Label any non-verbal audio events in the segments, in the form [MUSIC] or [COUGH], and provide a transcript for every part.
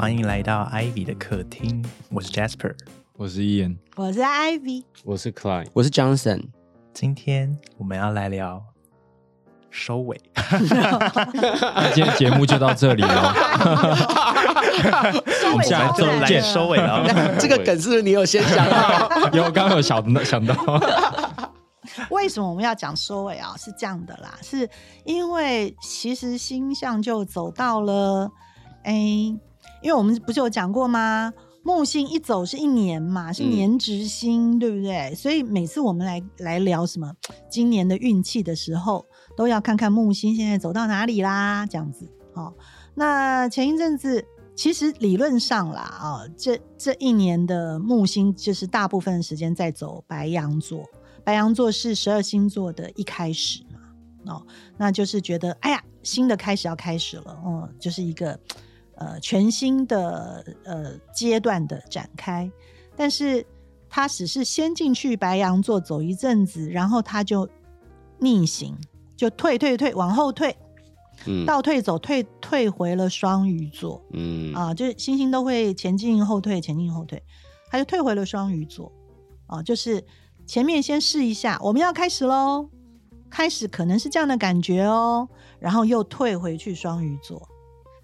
欢迎来到 Ivy 的客厅，我是 Jasper。我是 Ian，我是 Ivy，我是 Clyde，我是 Johnson。今天我们要来聊收尾，那今天节目就到这里了，我们下周来收尾了。[LAUGHS] 这个梗是不是你有先想到？[LAUGHS] 有刚刚有想到想到，[LAUGHS] 为什么我们要讲收尾啊？是这样的啦，是因为其实星象就走到了，哎，因为我们不是有讲过吗？木星一走是一年嘛，是嗯年值星，对不对？所以每次我们来来聊什么今年的运气的时候，都要看看木星现在走到哪里啦，这样子。哦、那前一阵子其实理论上啦，啊、这这一年的木星就是大部分的时间在走白羊座，白羊座是十二星座的一开始嘛，哦，那就是觉得哎呀，新的开始要开始了，哦、就是一个呃全新的呃阶段的展开，但是他只是先进去白羊座走一阵子，然后他就逆行，就退退退往后退，嗯。倒退走退退回了双鱼座。嗯。啊，就是星星都会前进后退，前进后退，他就退回了双鱼座。啊，就是前面先试一下，我们要开始喽，开始可能是这样的感觉哦，然后又退回去双鱼座，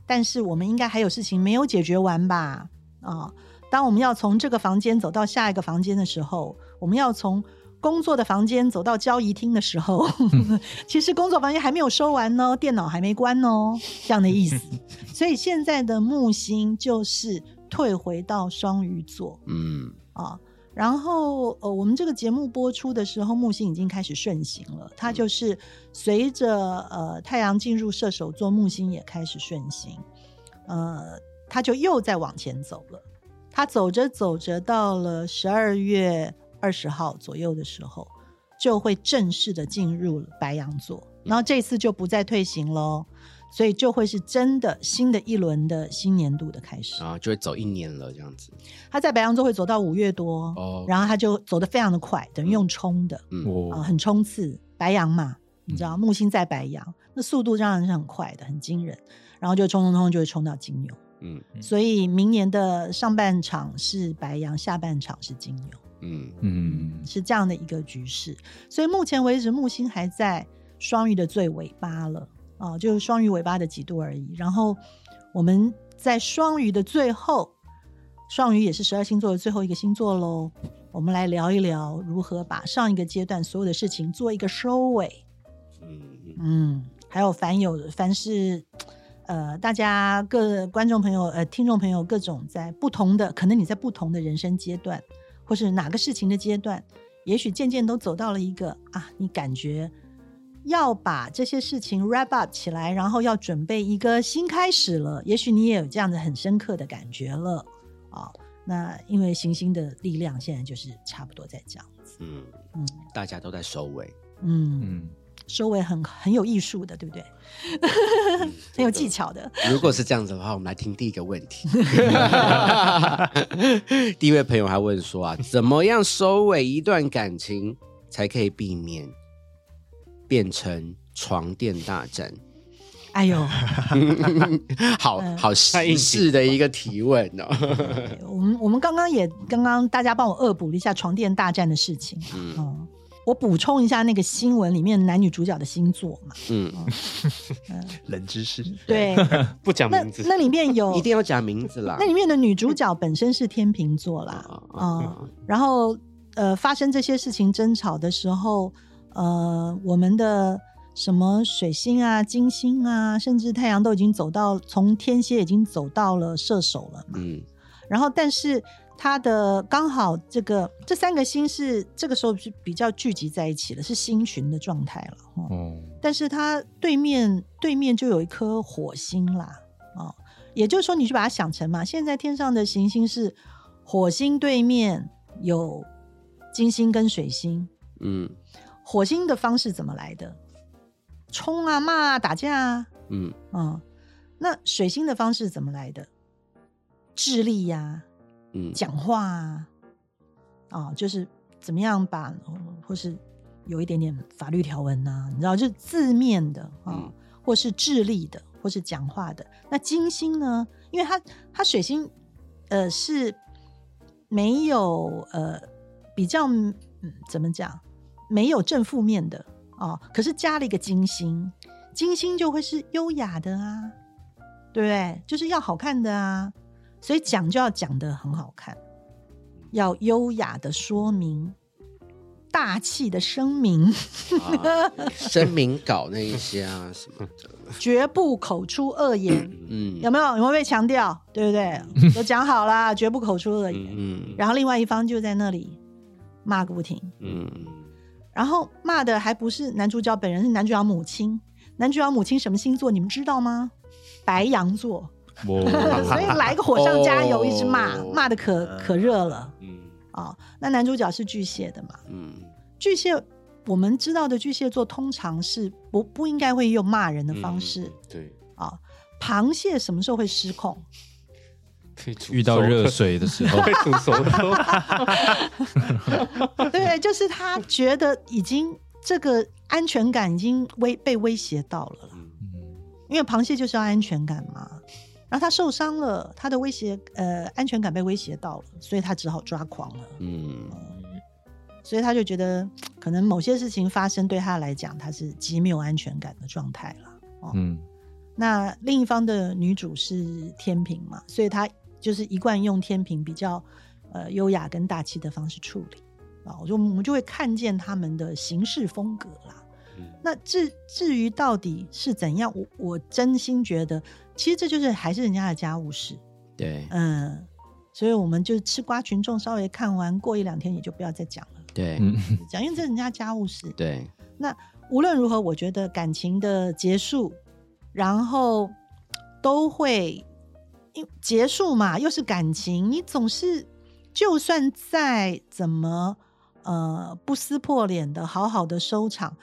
但是我们应该还有事情没有解决完吧？啊，当我们要从这个房间走到下一个房间的时候，我们要从工作的房间走到交易厅的时候，[LAUGHS] 其实工作房间还没有收完呢，电脑还没关哦，这样的意思。[LAUGHS] 所以现在的木星就是退回到双鱼座嗯啊。然后呃，我们这个节目播出的时候，木星已经开始顺行了。它就是随着呃太阳进入射手座，木星也开始顺行，呃，它就又在往前走了。它走着走着，到了十二月二十号左右的时候，就会正式的进入白羊座。然后这次就不再退行喽，所以就会是真的新的一轮的新年度的开始。啊就会走一年了，这样子。他在白羊座会走到五月多，哦然后他就走得非常的快，等于用冲的嗯很冲刺。白羊嘛，你知道木星在白羊，那速度当然是很快的，很惊人。然后就冲冲冲，就会冲到金牛。嗯所以明年的上半场是白羊，下半场是金牛，嗯嗯，是这样的一个局势。所以目前为止，木星还在双鱼的最尾巴了啊、就是双鱼尾巴的几度而已。然后我们在双鱼的最后，双鱼也是十二星座的最后一个星座喽。我们来聊一聊如何把上一个阶段所有的事情做一个收尾。嗯，还有凡有凡是呃，大家各观众朋友呃听众朋友各种在不同的，可能你在不同的人生阶段，或是哪个事情的阶段，也许渐渐都走到了一个啊，你感觉要把这些事情 wrap up 起来，然后要准备一个新开始了。也许你也有这样的很深刻的感觉了啊。那因为行星的力量现在就是差不多在这样子，嗯，嗯大家都在收尾，嗯，嗯，收尾很很有艺术的，对不对？[LAUGHS] 很有技巧的。如果是这样子的话，我们来听第一个问题。[LAUGHS] 第一位朋友还问说啊，怎么样收尾一段感情才可以避免变成床垫大战？哎呦，[LAUGHS] 好嗯。好时事的一个提问哦。我们我们刚刚也刚刚大家帮我恶补了一下床垫大战的事情嘛，嗯。嗯，我补充一下那个新闻里面男女主角的星座嘛，嗯，冷知识，对，[LAUGHS] 不讲那名字，那里面有一定要讲名字啦。那。里面的女主角本身是天秤座啦，啊啊、啊。然后呃发生这些事情争吵的时候，呃，我们的什么水星啊、金星啊，甚至太阳都已经走到从天蝎已经走到了射手了嘛，嗯。然后但是它的刚好这个这三个星是这个时候是比较聚集在一起了，是星群的状态了，哦。哦，但是它对面对面就有一颗火星啦，哦，也就是说，你去把它想成嘛，现在天上的行星是火星对面有金星跟水星，嗯火星的方式怎么来的？冲啊、骂啊、打架啊，嗯嗯，那水星的方式怎么来的？智力呀、嗯讲话啊，啊，就是怎么样把，嗯或是有一点点法律条文呐、你知道，就是字面的啊，嗯或是智力的，或是讲话的。那金星呢，因为他他水星呃是没有呃比较嗯怎么讲没有正负面的哦，可是加了一个金星，金星就会是优雅的啊，对不对？就是要好看的啊，所以讲就要讲的很好看，要优雅的说明，大气的声明，啊声明稿那一些啊什么的，绝不口出恶言。嗯有没有？有没有被强调？对不对？都讲好啦，绝不口出恶言。嗯然后另外一方就在那里骂个不停，嗯然后骂的还不是男主角本人，是男主角母亲。男主角母亲什么星座？你们知道吗？[LAUGHS] 白羊座。[LAUGHS] 所以来个火上加油，一直骂，哦骂的可可热了嗯，啊、那男主角是巨蟹的嘛？嗯巨蟹，我们知道的巨蟹座通常是不不应该会用骂人的方式对，啊、螃蟹什么时候会失控？可以遇到热水的时候，[LAUGHS] 会煮熟的，[LAUGHS] 对，就是他觉得已经这个安全感已经威被威胁到了因为螃蟹就是要安全感嘛。然后他受伤了，他的威胁呃安全感被威胁到了，所以他只好抓狂了。嗯。所以他就觉得可能某些事情发生对他来讲，他是极没有安全感的状态了。哦，嗯，那另一方的女主是天平嘛，所以她就是一贯用天平比较呃优雅跟大气的方式处理啊，我就我们就会看见他们的行事风格啦。嗯那至至于到底是怎样，我我真心觉得，其实这就是还是人家的家务事，对嗯，所以我们就吃瓜群众稍微看完，过一两天也就不要再讲了，对嗯，讲，因为这是人家家务事。对，[LAUGHS] 那无论如何，我觉得感情的结束，然后都会因结束嘛，又是感情，你总是就算再怎么呃不撕破脸的好好的收场，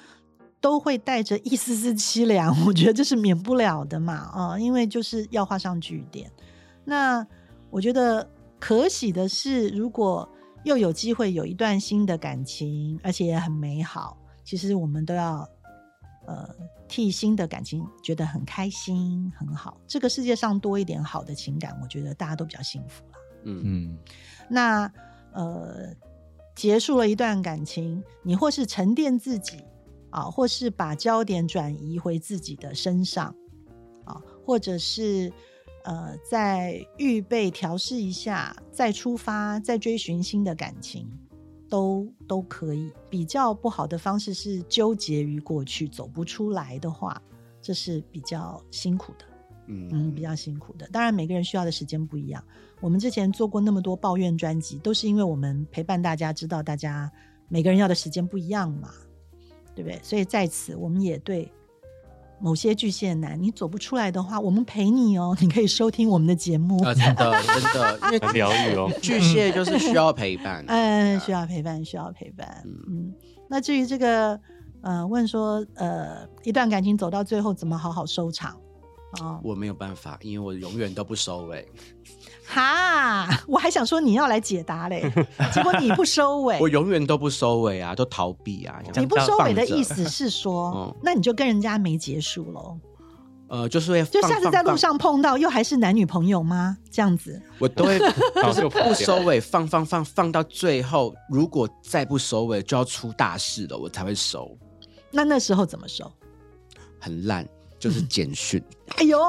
都会带着一丝丝凄凉，[LAUGHS] 我觉得这是免不了的嘛，啊、因为就是要画上句点。那我觉得可喜的是，如果又有机会有一段新的感情，而且也很美好，其实我们都要呃替新的感情觉得很开心、很好。这个世界上多一点好的情感，我觉得大家都比较幸福了。嗯嗯，那呃，结束了一段感情，你或是沉淀自己啊，或是把焦点转移回自己的身上啊，或者是呃，再预备调试一下，再出发，再追寻新的感情，都都可以。比较不好的方式是纠结于过去，走不出来的话，这是比较辛苦的。嗯，比较辛苦的。当然，每个人需要的时间不一样。我们之前做过那么多抱怨专辑，都是因为我们陪伴大家，知道大家每个人要的时间不一样嘛，对不对？所以在此，我们也对某些巨蟹男，你走不出来的话，我们陪你哦，[LAUGHS] 你可以收听我们的节目。啊，真的真的，因 [LAUGHS] 为很疗愈哦。[LAUGHS] 巨蟹就是需要陪伴，嗯，需要陪伴，需要陪伴。嗯，那至于这个，呃，问说，呃，一段感情走到最后怎么好好收场？哦，我没有办法，因为我永远都不收尾，哈，我还想说你要来解答嘞，[LAUGHS] 结果你不收尾我。永远都不收尾啊，都逃避啊，你不收尾的意思是说嗯，[LAUGHS] 那你就跟人家没结束喽？呃，就是会就下次在路，上碰到，又还是男女朋友吗？这样子，我都会 [LAUGHS] 就是不收尾，放放放放到最后，如果再不收尾，就要出大事了，我才会收，那那时候怎么收？很烂，就是简讯，哎呦，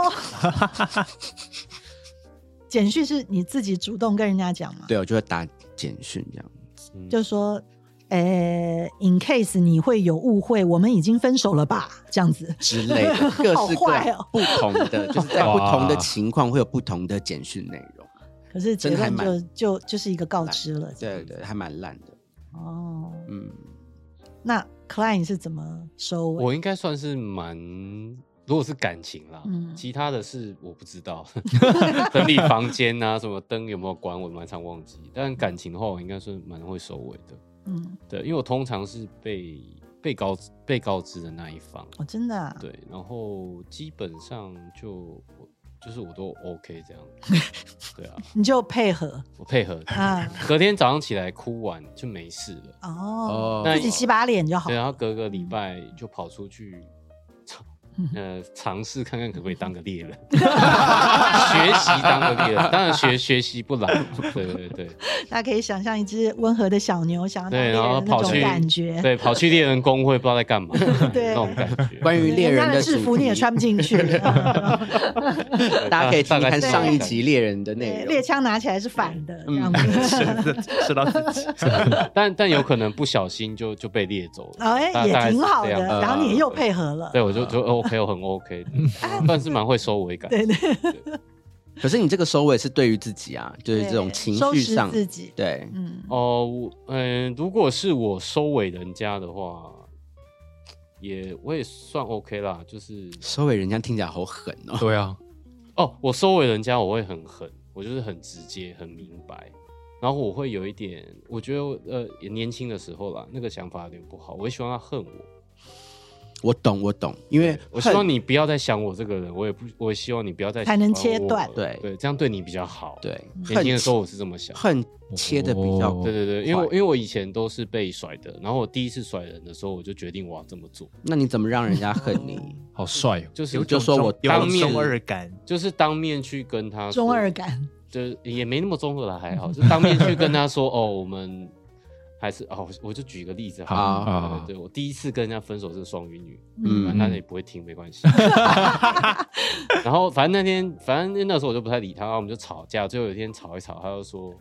简讯是你自己主动跟人家讲吗？对我就会打简讯这样，嗯就说，呃，in case 你会有误会，我们已经分手了吧？这样子，之类的，[LAUGHS] 各式各不同的，[LAUGHS] 就是在不同的情况会有不同的简讯内容。可是结真的就就就是一个告知了。对对，还蛮烂的。哦，嗯，那 Klein 是怎么收尾？我应该算是蛮，如果是感情啦，嗯其他的事我不知道，[LAUGHS] 整理房间啊，什么灯有没有关，我蛮常忘记。但感情的话，我应该是蛮会收尾的，嗯，对，因为我通常是被被告被告知的那一方，哦，真的、啊，对，然后基本上就我就是我都 OK 这样，[LAUGHS] 对啊，你就配合我配合，啊。[LAUGHS] 隔天早上起来哭完就没事了。哦，自己洗把脸就好对，。然后隔个礼拜就跑出去呃尝试看看可不可以当个猎人，[LAUGHS] 学习当个猎人，当然学学习不难，对对对 [LAUGHS] 大家可以想象一只温和的小牛想要当猎对，然后人那种跑去感觉。对跑去猎人工会不知道在干嘛，[LAUGHS] 对那种感觉。关于猎人的制服你也穿不进去。大家可以看大概是这种上一集猎人的内对，容。猎枪拿起来是反的，这嗯样子。射到自己。但但有可能不小心就就被猎走了。哎，也挺好的，然后你又配合了。对，我就就 OK，我很 OK，算是蛮会收尾感。对对，可是你这个收尾是对于自己啊，就是这种情绪上，自己。对，嗯，哦，我嗯、如果是我收尾人家的话，也我也算 OK 啦。就是收尾人家听起来好狠哦。对啊，哦，我收尾人家我会很狠，我就是很直接、很明白。然后我会有一点，我觉得呃，也年轻的时候啦，那个想法有点不好，我也希望他恨我。我懂，我懂，因为我希望你不要再想我这个人，我也不，我希望你不要再还能切断对对，这样对你比较好。，对年轻的时候我是这么想。恨切的比较哦对对对，因为因为我以前都是被甩的，然后我第一次甩人的时候，我就决定我要这么做，那你怎么让人家恨你？[LAUGHS] 好帅哦！就是有就说我有当面中二感，就是当面去跟他中二，感。就是也没那么中二了，还好，就当面去跟他说哦，我们还是哦，我就举个例子好了好好对对，我第一次跟人家分手是双鱼女，嗯嗯，他也不会听，没关系。[LAUGHS] [LAUGHS] 然后反正那天，反正那时候我就不太理他，然后我们就吵架。最后有一天吵一吵，他就说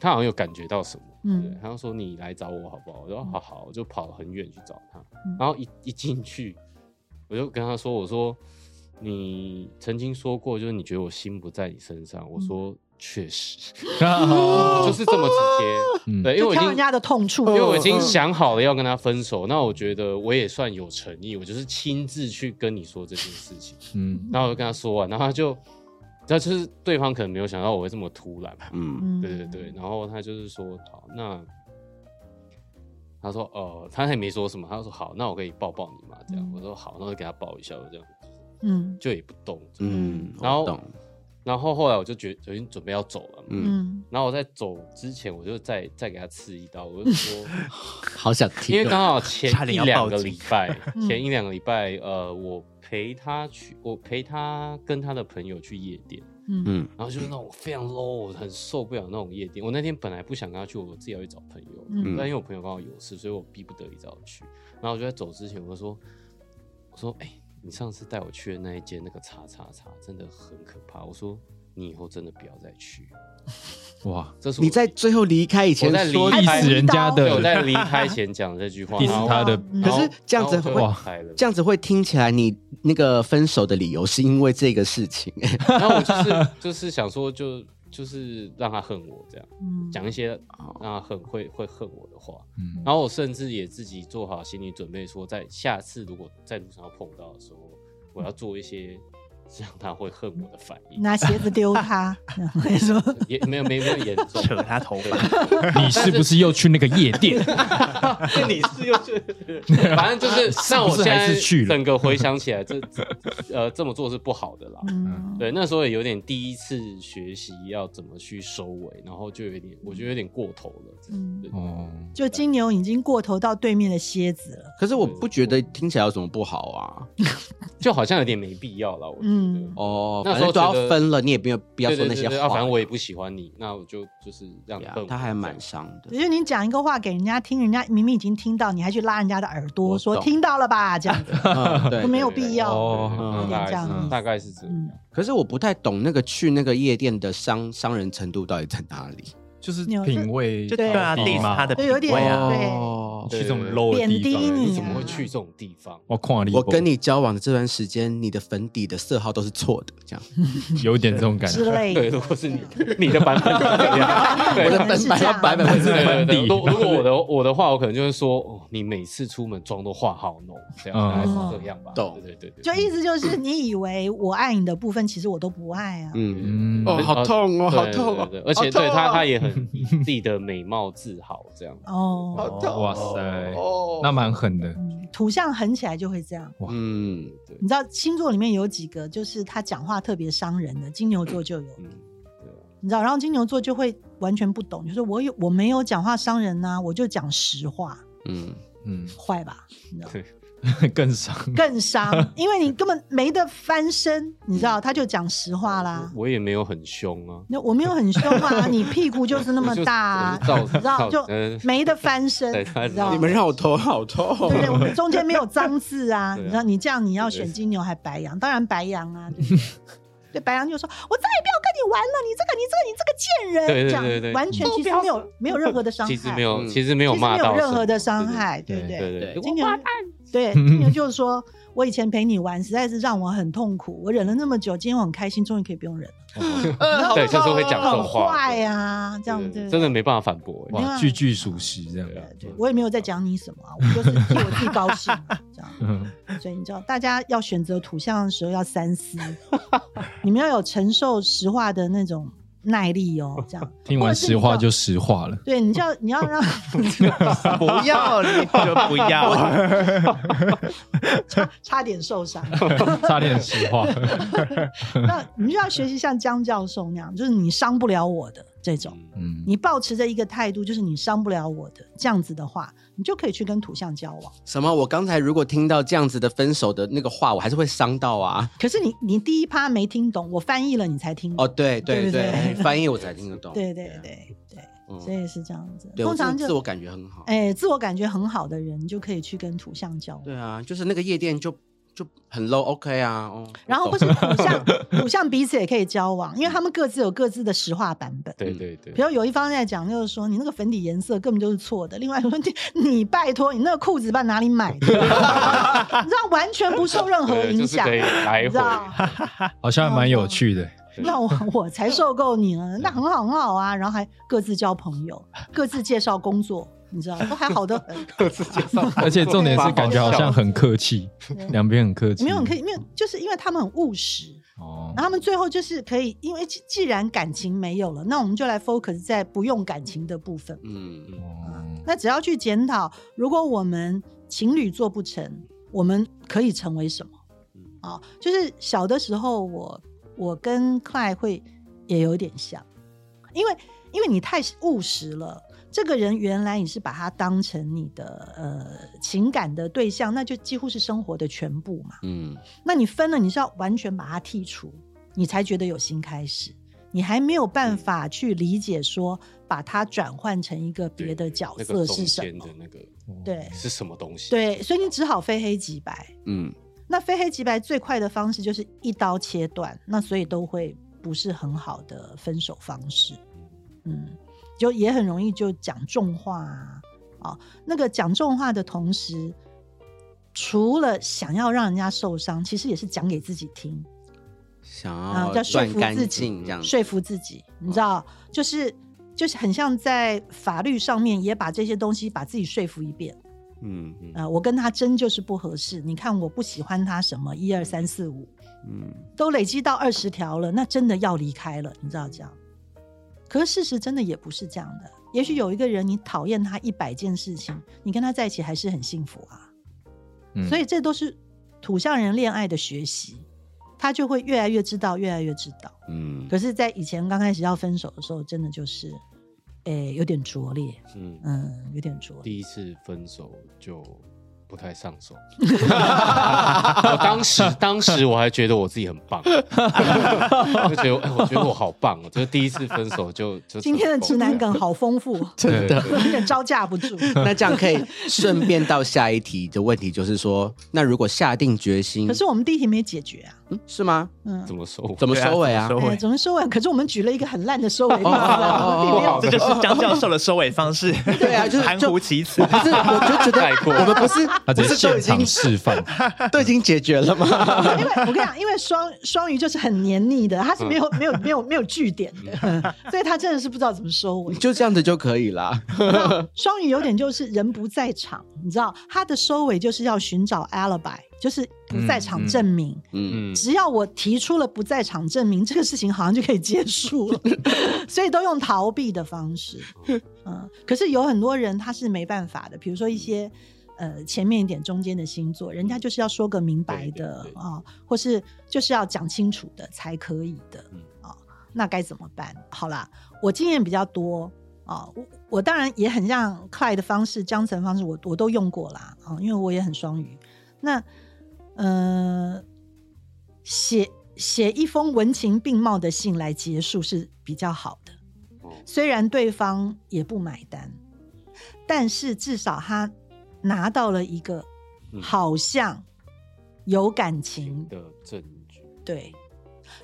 他好像有感觉到什么，嗯对，他就说你来找我好不好？我说好好，我就跑很远去找他嗯。然后一一进去，我就跟他说，我说你曾经说过，就是你觉得我心不在你身上。我说确实，[LAUGHS] 就是这么直接。嗯对，因为我已经人家的痛处，因为我已经嗯。想好了要跟他分手，那我觉得我也算有诚意，我就是亲自去跟你说这件事情，[LAUGHS] 嗯，然后我就跟他说完，然后他就，然后就是对方可能没有想到我会这么突然，嗯，嗯。对对对，然后他就是说好，那他说呃，他也没说什么，他就说好，那我可以抱抱你嘛，这样，嗯。我说好，那我就给他抱一下，我这样嗯。就也不动，嗯，然后然后后来我就觉得已经准备要走了嘛。嗯，嗯。然后我在走之前，我就再再给他刺一刀，我就 [LAUGHS] 说，[LAUGHS] 好想听哦，因为刚好前一两个礼拜，[LAUGHS] 嗯。前一两个礼拜，呃，我陪他去，我陪他跟他的朋友去夜店，嗯。嗯。然后就是那种非常 low，我很受不了那种夜店。我那天本来不想跟他去，我自己要去找朋友，嗯但因为我朋友刚好有事，所以我逼不得已找我去。然后我就在走之前，我就说，我说，哎、你上次带我去的那一间那个叉叉叉真的很可怕。我说，你以后真的不要再去。哇，这是你在最后离开以前说意死人家的我的，在离开前讲这句话 [LAUGHS] 然后他的嗯可是这样子然后我就会离开了。这样子会听起来你那个分手的理由是因为这个事情，[LAUGHS] 然后我就是就是想说就，就是让他恨我这样，嗯。讲一些让他很会会恨我的话。嗯。然后我甚至也自己做好心理准备，说在下次如果在路上要碰到的时候，我要做一些让他会恨我的反应。拿鞋子丢他，[LAUGHS] 然后还说也没有没有没有严重，扯他头发，你是不是又去那个夜店？[LAUGHS] 你是又去，反正就是，那我现在还是去了整个回想起来，这这呃这么做是不好的啦。嗯，对，那时候也有点第一次学习要怎么去收尾，然后就有点，我觉得有点过头了。嗯对哦，就金牛已经过头到对面的蝎子了。可是我不觉得听起来有什么不好啊。[LAUGHS] 就好像有点没必要了。我觉得，嗯哦，那反正都要时候觉得分了，你也没有必要说那些话。反正我也不喜欢你，那我就就是让你呀恨我。他还蛮伤的只。是你讲一个话给人家听，人家明明已经听到，你还去拉人家的耳朵说听到了吧？这样子 [LAUGHS] 没有必要。哦这样是大概是这样。嗯，可是我不太懂那个去那个夜店的伤伤人程度到底在哪里。就是品味对就对啊低，diss 嘛他的就有点品味啊，对哦去这种 low 的地方，你怎么会去这种地方？我看你，我跟你交往的这段时间，你的粉底的色号都是错的，这样。[LAUGHS] 有点这种感觉。对，[LAUGHS] 之类的。如果是你你的版本是这样，[LAUGHS] 我的可能本版本是粉底对，如如果我的我的话，我可能就会说，哦，你每次出门妆都化好浓，这样嗯大概是这样吧。懂对对对对，就意思就是，你以为我爱你的部分，其实我都不爱啊。嗯，嗯，哦，好痛哦，好痛哦而且对他他也很以自己的美貌自豪，这样。哦，好痛哦，哇塞哦。那蛮狠的。嗯，土象狠起来就会这样。嗯，你知道星座里面有几个，就是他讲话特别伤人的，金牛座就有。嗯，对啊。你知道，然后金牛座就会完全不懂，就是我有我没有讲话伤人呐、我就讲实话，嗯，嗯，坏吧？你知道，对 [LAUGHS] 更伤。更伤，[LAUGHS] 因为你根本没得翻身，你知道，他就讲实话啦。我也没有很凶啊，那我没有很凶啊，[LAUGHS] 你屁股就是那么大、啊，你知道就嗯没得翻身，你知道？你们让我头好痛。对不对？我们中间没有脏字啊，啊你知道，你这样你要选金牛还白羊，当然白羊啊，对对？白羊就说：“我再也不要跟你玩了，你这个、你这个、你这个贱人。”对对这样完全其实没有没有任何的伤害，其实没有，嗯其实没有任何的伤害，对不对？对对对，金牛对 [LAUGHS] 金牛就是说，我以前陪你玩，实在是让我很痛苦，我忍了那么久，今天我很开心，终于可以不用忍了。[LAUGHS] 对，就是会讲这种很话，坏啊，这样对对，真的没办法反驳。句句属实这样。我也没有在讲你什么啊，我就是替我自己高兴 [LAUGHS] 这样。嗯，所以你知道，大家要选择土象的时候要三思，你们要有承受实话的那种耐力哦。[LAUGHS] 这样听完实话就实话了。[LAUGHS] 对，你就要你要让 [LAUGHS] 不要你就不要，差差点受伤。差点实话。那你就要学习像江教授那样，就是你伤不了我的这种。嗯，你保持着一个态度，就是你伤不了我的这样子的话，你就可以去跟土象交往。什么？我刚才如果听到这样子的分手的那个话，我还是会伤到啊。可是你你第一趴没听懂，我翻译了你才听懂。哦，对对对对对，[LAUGHS] 翻译我才听得懂。[LAUGHS] 对对对对，嗯所以是这样子。通常就自自我感觉很好。哎，自我感觉很好的人，就可以去跟土象交往。对啊，就是那个夜店就就很 low OK 啊。哦，然后我懂或是 [LAUGHS] 土象，土象彼此也可以交往，因为他们各自有各自的实话版本。对对对比，如有一方在讲，就是说你那个粉底颜色根本就是错的；，另外一个说你你拜托你那个裤子在哪里买的？[LAUGHS] 你知道完全不受任何影响，就是来回你知道？[LAUGHS] 好像还蛮有趣的。那我我才受够你了，那很好很好啊，然后还各自交朋友，各自介绍工作，你知道 [LAUGHS] 都还好的很。各自介绍，而且重点是感觉好像很客气，两边很客气。没有很客气，没有，就是因为他们很务实，哦然后他们最后就是可以，因为既既然感情没有了，那我们就来 focus 在不用感情的部分。嗯，哦，那只要去检讨，如果我们情侣做不成，我们可以成为什么？啊、就是小的时候我，我跟 Clyde 会也有点像，因为因为你太务实了。这个人原来你是把他当成你的呃情感的对象，那就几乎是生活的全部嘛。嗯，那你分了，你是要完全把他剔除，你才觉得有新开始。你还没有办法去理解说，把它转换成一个别的角色是什么间的？那个对是什么东西？对，所以你只好非黑即白。嗯，那非黑即白最快的方式就是一刀切断，那所以都会不是很好的分手方式。嗯，就也很容易就讲重话啊，哦，那个讲重话的同时，除了想要让人家受伤，其实也是讲给自己听。想啊，要要说服自己这样。说服自己，你知道，就是就是很像在法律上面也把这些东西把自己说服一遍。嗯嗯呃，我跟他真就是不合适，你看我不喜欢他什么一二三四五，嗯，都累积到二十条了，那真的要离开了，你知道这样。可是事实真的也不是这样的，也许有一个人你讨厌他一百件事情，你跟他在一起还是很幸福啊。嗯所以这都是土象人恋爱的学习，他就会越来越知道，越来越知道。嗯，可是，在以前刚开始要分手的时候，真的就是，诶、有点拙劣，嗯，嗯，有点拙劣。第一次分手就不太上手。我 [LAUGHS] 当时当时我还觉得我自己很棒，[LAUGHS] 就觉得哎，我觉得我好棒哦，就是第一次分手就就今天的直男梗好丰富，真的。有点招架不住。[LAUGHS] 那这样可以顺便到下一题的问题，就是说，那如果下定决心，可是我们第一题没解决啊，嗯是吗？嗯，怎么收？怎么收尾啊？哎，收尾，怎么收尾？可是我们举了一个很烂的收尾例子哦啊，哦哦并没有这就是张教授的收尾方式。对啊就是含糊其辞。不是，我就觉得我们不是他不直接现是都已经场示范，[LAUGHS] 都已经解决了吗？因为我跟你讲，因为双双鱼就是很黏腻的，他是没有 [LAUGHS] 没有没有没有据点的，[LAUGHS] 所以他真的是不知道怎么收尾。就这样子就可以啦。双鱼有点就是人不在场，你知道，他的收尾就是要寻找 alibi，就是不在场证明。嗯，嗯，只要我提出了不在场证明，这个事情好像就可以结束了，所以都用逃避的方式。嗯，可是有很多人他是没办法的，比如说一些呃前面一点、中间的星座，人家就是要说个明白的啊、或是就是要讲清楚的才可以的嗯啊、那该怎么办？好啦，我经验比较多。啊、我我当然也很像 Clyde 的方式、江城方式，我我都用过啦啊、因为我也很双鱼。那呃，写写一封文情并茂的信来结束是比较好的。哦虽然对方也不买单，但是至少他拿到了一个嗯。好像有感情，的证据，对，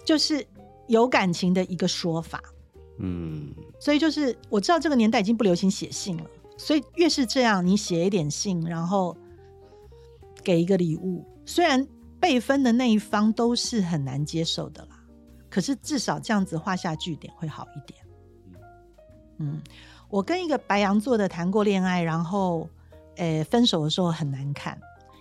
就是有感情的一个说法。嗯，所以就是我知道这个年代已经不流行写信了，所以越是这样，你写一点信，然后给一个礼物，虽然被分的那一方都是很难接受的啦，可是至少这样子画下句点会好一点。嗯，我跟一个白羊座的谈过恋爱，然后呃分手的时候很难看，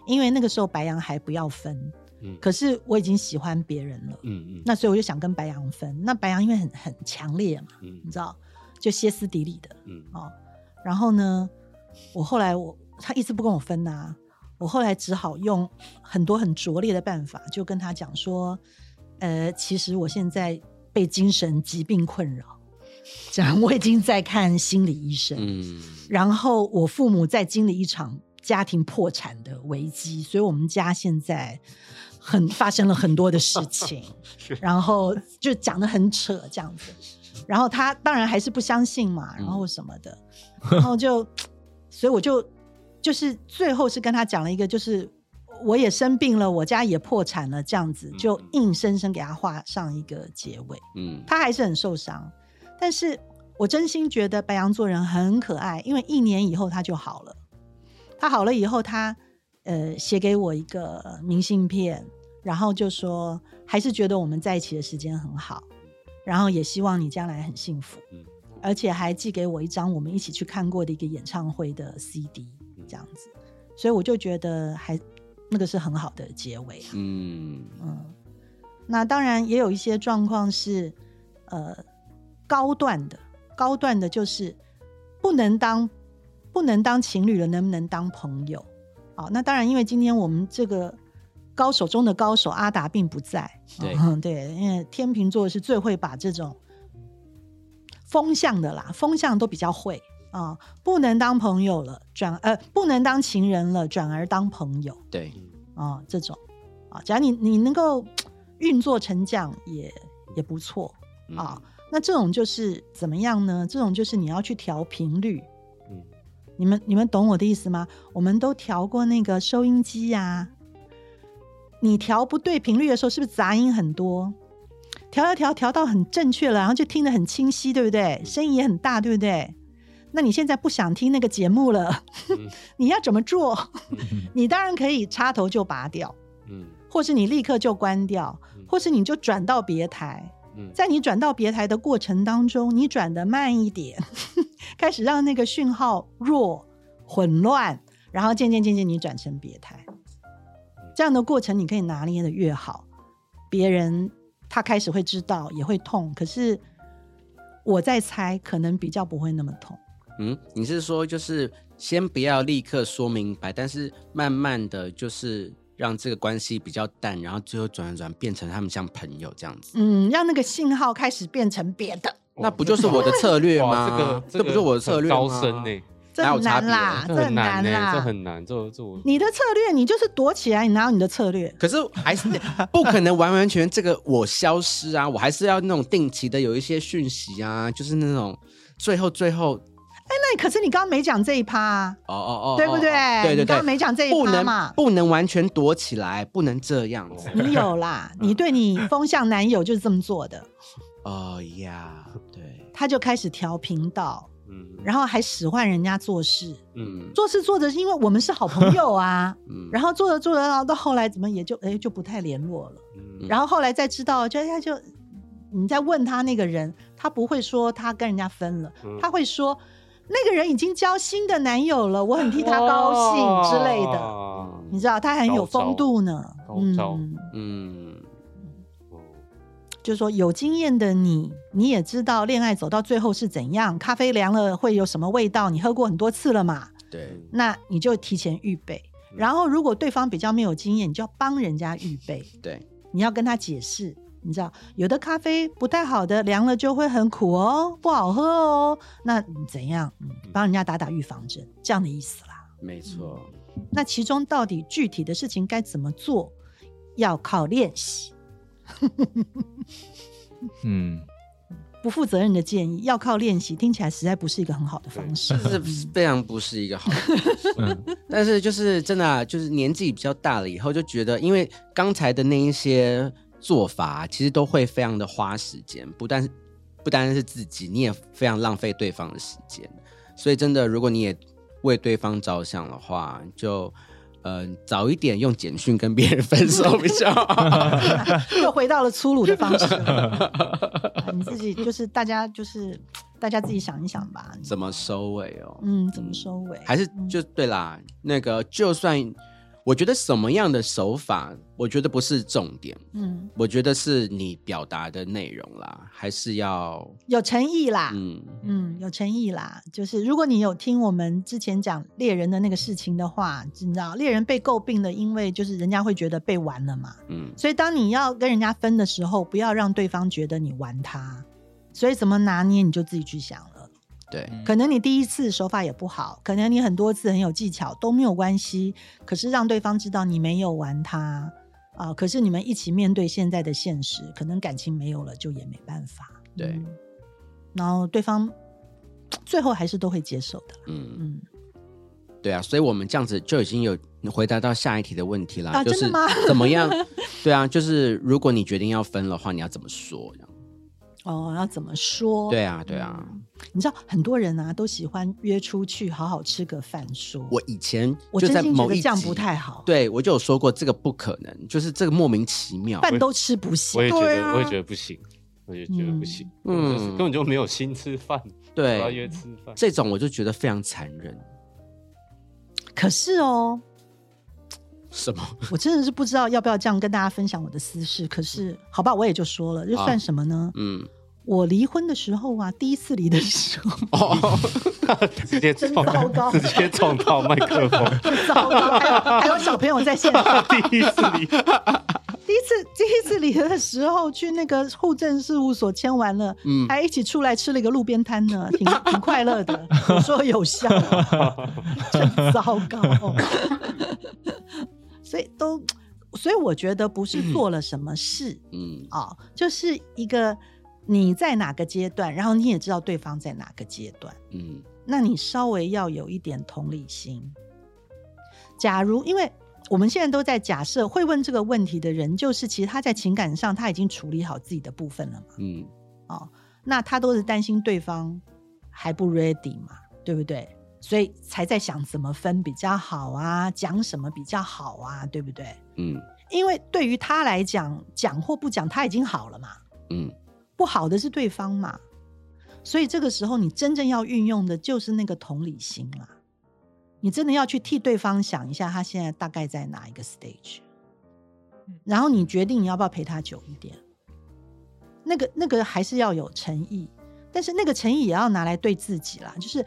因为那个时候白羊还不要分，嗯可是我已经喜欢别人了。嗯嗯那所以我就想跟白羊分，那白羊因为很很强烈嘛，嗯你知道，就歇斯底里的嗯哦。然后呢，我后来我他一直不跟我分呐、我后来只好用很多很拙劣的办法，就跟他讲说，呃，其实我现在被精神疾病困扰，[LAUGHS] 这样我已经在看心理医生，嗯，然后我父母在经历一场家庭破产的危机，所以我们家现在很发生了很多的事 [LAUGHS] 情，然后就讲的很扯这样子。然后他当然还是不相信嘛，然后什么的，然后就，所以我就就是最后是跟他讲了一个，就是我也生病了，我家也破产了，这样子就硬生生给他画上一个结尾。嗯，他还是很受伤，但是我真心觉得白羊座人很可爱，因为一年以后他就好了。他好了以后，他呃写给我一个明信片，然后就说还是觉得我们在一起的时间很好，然后也希望你将来很幸福，嗯而且还寄给我一张我们一起去看过的一个演唱会的 CD，这样子，所以我就觉得还那个是很好的结尾啊。嗯，嗯，那当然也有一些状况是，呃，高段的，高段的就是不能当不能当情侣了，能不能当朋友？好，那当然，因为今天我们这个高手中的高手阿达并不在，对嗯 [LAUGHS] 对，因为天秤座是最会把这种风向的啦，风向都比较会啊、不能当朋友了，转呃不能当情人了，转而当朋友。对，啊、这种啊，只要你你能够运作成这样也也不错嗯啊。那这种就是怎么样呢？这种就是你要去调频率。嗯你们你们懂我的意思吗？我们都调过那个收音机呀、你调不对频率的时候，是不是杂音很多？调调调调到很正确了，然后就听得很清晰，对不对？声音也很大，对不对？那你现在不想听那个节目了，嗯 [LAUGHS] 你要怎么做？嗯 [LAUGHS] 你当然可以插头就拔掉，嗯或是你立刻就关掉嗯，或是你就转到别台。嗯在你转到别台的过程当中，你转的慢一点，[LAUGHS] 开始让那个讯号弱、混乱，然后渐渐渐渐你转成别台。这样的过程你可以拿捏的越好，别人他开始会知道，也会痛，可是我在猜，可能比较不会那么痛。嗯，你是说就是先不要立刻说明白，但是慢慢的就是让这个关系比较淡，然后最后转转变成他们像朋友这样子，嗯，让那个信号开始变成别的，那不就是我的策略哇，吗？这个这不是我的策略吗高深呢，这很难啦，这这很难这很难，这这我你的策略，你就是躲起来，你哪有你的策略？可是还是不可能完完全全这个我消失啊，我还是要那种定期的有一些讯息啊，就是那种最后最后那可是你刚刚没讲这一趴、啊，哦哦哦，对不对？哦对对对。你刚刚，没讲这一趴嘛。不能完全躲起来，不能这样。子。你有啦，[LAUGHS] 你对你风向男友就是这么做的，哦呀，对，他就开始调频道，嗯。然后还使唤人家做事，嗯。做事做着，因为我们是好朋友啊，[LAUGHS] 嗯，然后做着做着，然后到后来怎么也就哎就不太联络了，嗯。然后后来再知道，就他就你在问他那个人，他不会说他跟人家分了，嗯。他会说那个人已经交新的男友了，我很替他高兴之类的。你知道他很有风度呢，嗯，嗯。就是说有经验的你，你也知道恋爱走到最后是怎样，咖啡凉了会有什么味道，你喝过很多次了嘛，对，那你就提前预备。嗯。然后如果对方比较没有经验，你就要帮人家预备，对，你要跟他解释。你知道，有的咖啡不太好的，凉了就会很苦哦，不好喝哦。那你怎样？嗯，帮人家打打预防针，这样的意思啦。没错。那其中到底具体的事情该怎么做，要靠练习。[LAUGHS] 嗯，不负责任的建议，要靠练习，听起来实在不是一个很好的方式。这 [LAUGHS] 是非常不是一个好的方式。嗯但是就是真的、啊，就是年纪比较大了以后，就觉得因为刚才的那一些做法，其实都会非常的花时间，不但不单是自己，你也非常浪费对方的时间。所以真的，如果你也为对方着想的话，就呃早一点用简讯跟别人分手比较好。又回到了粗鲁的方式。啊 [LAUGHS] 你自己就是大家就是大家自己想一想吧。怎么收尾哦？嗯，怎么收尾？还是就对啦，那个就算我觉得什么样的手法，我觉得不是重点，嗯，我觉得是你表达的内容啦，还是要有诚意啦。嗯嗯，有诚意啦。就是如果你有听我们之前讲猎人的那个事情的话，你知道猎人被诟病的，因为就是人家会觉得被玩了嘛。嗯所以当你要跟人家分的时候，不要让对方觉得你玩他。所以怎么拿捏，你就自己去想了。对，可能你第一次手法也不好，可能你很多次很有技巧都没有关系，可是让对方知道你没有玩他啊、可是你们一起面对现在的现实，可能感情没有了，就也没办法。对嗯然后对方最后还是都会接受的。嗯嗯，对啊，所以我们这样子就已经有回答到下一题的问题啦，就是怎么样？对啊，就是如果你决定要分的话，你要怎么说？这样哦，要怎么说？对啊，对啊。你知道很多人啊都喜欢约出去好好吃个饭说。我以前我就在真心觉某一集得这样不太好，对我就有说过，这个不可能，就是这个莫名其妙。饭都吃不下。我也觉得，啊我也觉得不行，我也觉得不行，嗯嗯，就是根本就没有心吃饭，对我要约吃饭，这种我就觉得非常残忍。可是哦，什么？[LAUGHS] 我真的是不知道要不要这样跟大家分享我的私事。可是，好吧，我也就说了，这啊算什么呢？嗯，我离婚的时候啊，第一次离的时候，哦，直 [LAUGHS] 接真撞糟糕直接撞到麦克风，糟糕，还有还有小朋友在现场。[LAUGHS] 第一次离，第一次第一次离的时候，去那个户政事务所签完了，嗯还一起出来吃了一个路边摊呢，挺挺快乐的。我说有效，真糟糕。所以都，所以我觉得不是做了什么事嗯啊、就是一个你在哪个阶段，然后你也知道对方在哪个阶段，嗯那你稍微要有一点同理心。假如因为我们现在都在假设会问这个问题的人，就是其实他在情感上他已经处理好自己的部分了嘛，嗯哦，那他都是担心对方还不 ready 嘛，对不对？所以才在想怎么分比较好啊，讲什么比较好啊，对不对？嗯。因为对于他来讲，讲或不讲，他已经好了嘛，嗯。不好的是对方嘛，所以这个时候你真正要运用的就是那个同理心啦。你真的要去替对方想一下，他现在大概在哪一个 stage，然后你决定你要不要陪他久一点。那个那个还是要有诚意，但是那个诚意也要拿来对自己啦，就是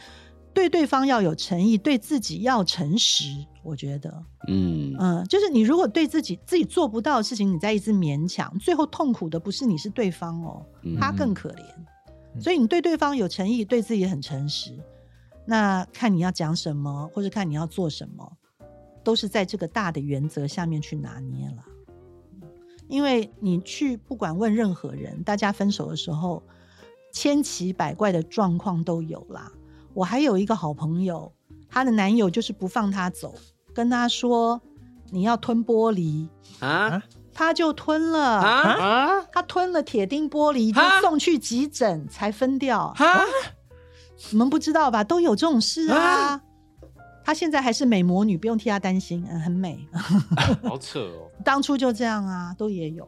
对对方要有诚意，对自己要诚实。我觉得，嗯嗯，就是你如果对自己自己做不到的事情，你再一直勉强，最后痛苦的不是你，是对方哦，嗯他更可怜。所以你对对方有诚意，对自己也很诚实。那看你要讲什么，或者看你要做什么，都是在这个大的原则下面去拿捏了。因为你去不管问任何人，大家分手的时候，千奇百怪的状况都有啦。我还有一个好朋友，她的男友就是不放她走，跟她说你要吞玻璃，啊她就吞了。啊啊，她吞了铁钉玻璃，就送去急诊才分掉。啊你们不知道吧？都有这种事啊。她现在还是美魔女，不用替她担心，嗯，很美。[LAUGHS] 好扯哦，当初就这样啊，都也有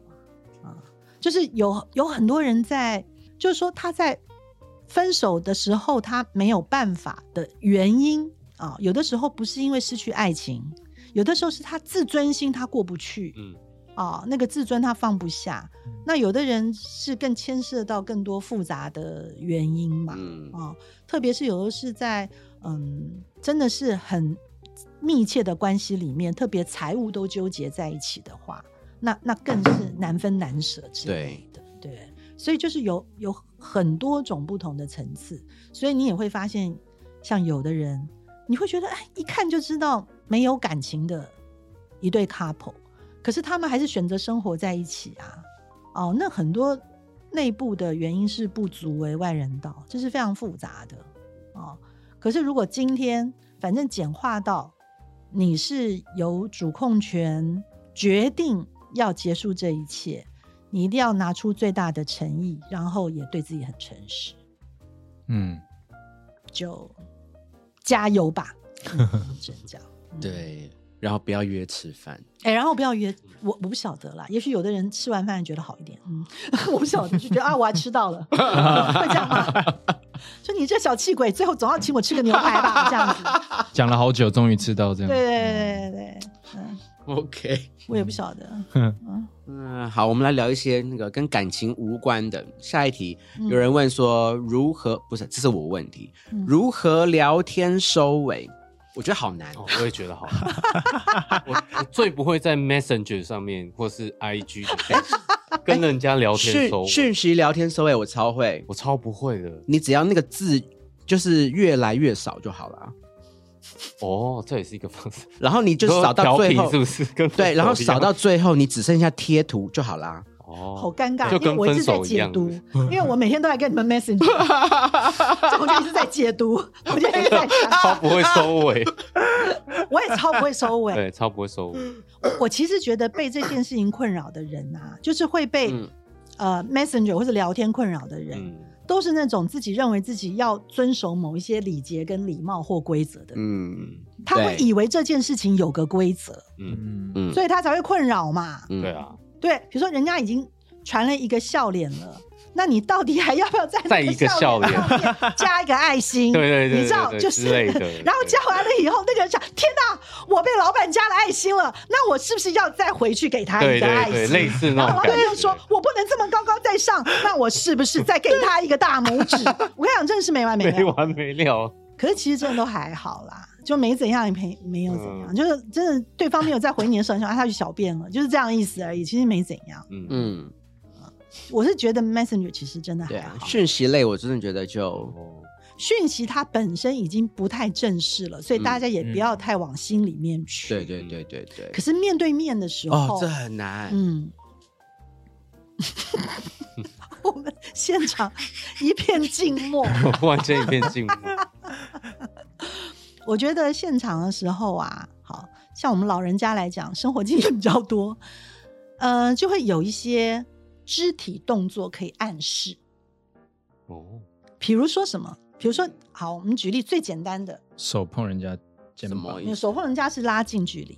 啊，啊，就是有有很多人在，就是说她在分手的时候，他没有办法的原因啊，有的时候不是因为失去爱情，有的时候是他自尊心他过不去，嗯，啊，那个自尊他放不下。那有的人是更牵涉到更多复杂的原因嘛，嗯啊，特别是有的是在嗯，真的是很密切的关系里面，特别财务都纠结在一起的话，那那更是难分难舍之类的。对，所以就是有有很多种不同的层次，所以你也会发现，像有的人，你会觉得哎，一看就知道没有感情的一对 couple，可是他们还是选择生活在一起啊。哦，那很多内部的原因是不足为外人道，这是非常复杂的哦。可是如果今天反正简化到你是有主控权，决定要结束这一切，你一定要拿出最大的诚意，然后也对自己很诚实，嗯，就加油吧，嗯 [LAUGHS] 只能这样。对，然后不要约吃饭。哎、然后不要约我，我不晓得啦。也许有的人吃完饭觉得好一点，嗯，[LAUGHS] 我不晓得，就觉得啊，我还吃到了，[LAUGHS] 会这样吗？说你这小气鬼，最后总要请我吃个牛排吧，这样子。讲了好久，终于吃到这样。对对对对对，嗯，OK，我也不晓得。嗯，好，我们来聊一些那个跟感情无关的。下一题，嗯有人问说如何不是，这是我问题，嗯如何聊天收尾？我觉得好难。哦，我也觉得好难。[LAUGHS] 我我最不会在 Messenger 上面或是 IG 的 [LAUGHS] 跟人家聊天收尾，讯讯息聊天收尾，我超会。我超不会的。你只要那个字就是越来越少就好了，哦，这也是一个方式。然后你就说少到最后是，不是？跟对，然后分手一样少到最后你只剩下贴图就好啦。哦好哦，尴尬，就跟因为我一直分手一样在解读，因为我每天都在跟你们 [LAUGHS] messenger，这我就一直在解读，我就一直在想，超不会收尾，[LAUGHS] 我也超不会收尾。对，超不会收尾。我其实觉得被这件事情困扰的人啊，就是会被、嗯呃 messenger 或者聊天困扰的人，嗯，都是那种自己认为自己要遵守某一些礼节跟礼貌或规则的人，嗯。他会以为这件事情有个规则，嗯，嗯，嗯，所以他才会困扰嘛。嗯。对，啊，对，比如说人家已经传了一个笑脸了。那你到底还要不要在那再一个笑脸加一个爱心？对对对你知道对对就是之类的 [LAUGHS] 然后加完了以后，那个人想：天哪，我被老板加了爱心了，那我是不是要再回去给他一个爱心？对对，类似那然后老种感觉。板又说：“我不能这么高高在上，那我是不是再给他一个大拇指？” [LAUGHS] 我跟你讲，真的是没完没了。没完没了。可是其实真的都还好啦，就没怎样，也没没有怎样，嗯就是真的对方没有再回你的时候，你说啊他去小便了，就是这样意思而已，其实没怎样。嗯嗯，我是觉得 Messenger 其实真的还好，讯息类我真的觉得就哦，讯息它本身已经不太正式了，所以嗯大家也不要太往心里面去。对对对对对可。是面对面的时候，哦，这很难。嗯，[LAUGHS] 我们现场一片静默。[LAUGHS] 完全一片静默。[LAUGHS] 我觉得现场的时候啊，好像我们老人家来讲，生活经验比较多，呃，就会有一些肢体动作可以暗示，哦，比如说什么？比如说，好，我们举例最简单的，手碰人家肩膀。什么你手碰人家是拉近距离，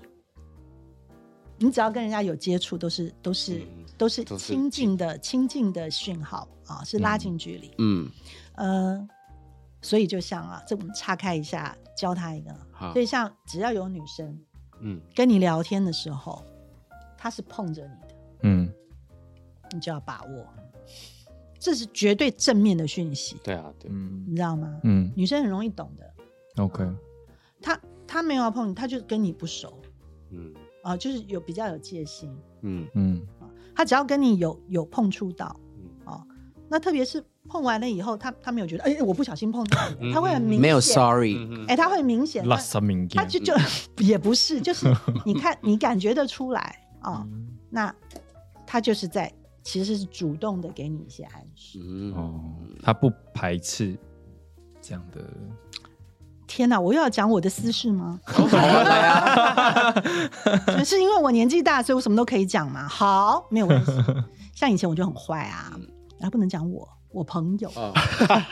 你只要跟人家有接触，都是都是、嗯都是亲近的亲近的讯号啊，是拉近距离。嗯，呃，所以就像啊，这我们岔开一下，教他一个，好。所以像只要有女生嗯，跟你聊天的时候，她是碰着你的，嗯，你就要把握，这是绝对正面的讯息，对啊，对，嗯。你知道吗？嗯。女生很容易懂的，，OK，她她没有要碰你，她就跟你不熟嗯。啊、就是有比较有戒心嗯。嗯。啊，她只要跟你有有碰触到那特别是碰完了以后，她她没有觉得哎、我不小心碰到你嗯了，她会很明显，没有 sorry，嗯哎、她会明显，他就就 [LAUGHS] 也不是，就是你看你感觉得出来啊、嗯。那他就是在其实是主动的给你一些暗示。嗯哦，他不排斥这样的，天哪，我又要讲我的私事吗？是因为我年纪大，所以我什么都可以讲嘛。好，没有问题。像以前我就很坏啊，然后不能讲我，我朋友，哦，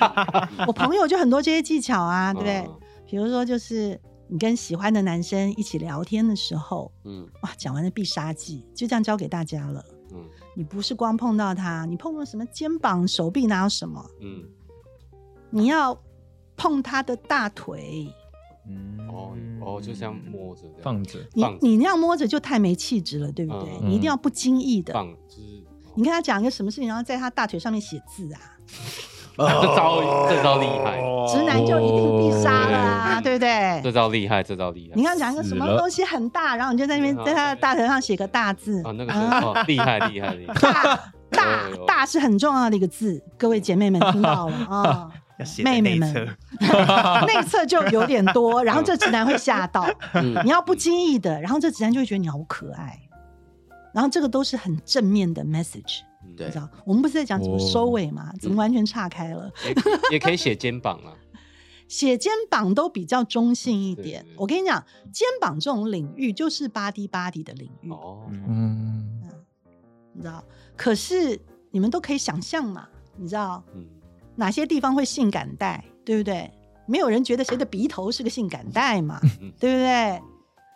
[LAUGHS] 我朋友就很多这些技巧啊，对不对？嗯比如说就是你跟喜欢的男生一起聊天的时候，嗯哇，讲完了必杀技，就这样教给大家了。嗯你不是光碰到他，你碰到什么肩膀、手臂，哪有什么？嗯，你要碰他的大腿，嗯哦哦，就像摸着这样放着，你放着你那样摸着就太没气质了，对不对？嗯你一定要不经意的，放，就是你跟他讲一个什么事情，然后在他大腿上面写字啊，[LAUGHS] 这招这招厉害，直男就一定必杀了啊，哦对不对？这招厉害，这招厉害你。刚刚讲一个什么东西很大，然后你就在那边嗯在他的大腿上写个大字哦，那个厉害厉害厉害。大大是很重要的一个字，各位姐妹们听到了啊。[LAUGHS] 妹妹们内侧，内侧就有点多，然后这直男会吓到。嗯你要不经意的，然后这直男就会觉得你好可爱，然后这个都是很正面的 message，对你知道？我们不是在讲怎么收尾吗？怎么完全岔开了？也也可以写肩膀啊，[LAUGHS] 写肩膀都比较中性一点我跟你讲，肩膀这种领域就是 body body 的领域，哦，嗯，你知道？可是你们都可以想象嘛，你知道嗯，哪些地方会性感带，对不对？没有人觉得谁的鼻头是个性感带嘛，嗯对不对？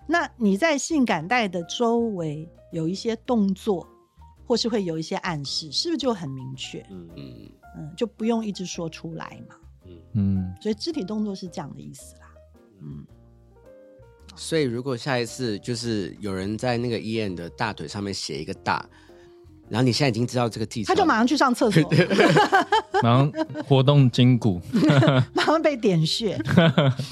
那你在性感带的周围有一些动作，或是会有一些暗示，是不是就很明确？嗯嗯嗯，嗯，就不用一直说出来嘛。嗯，嗯，所以肢体动作是这样的意思啦。嗯，所以如果下一次就是有人在那个伊恩的大腿上面写一个大，然后你现在已经知道这个技巧，他就马上去上厕所，然后活动筋骨，[LAUGHS] 马上被点穴。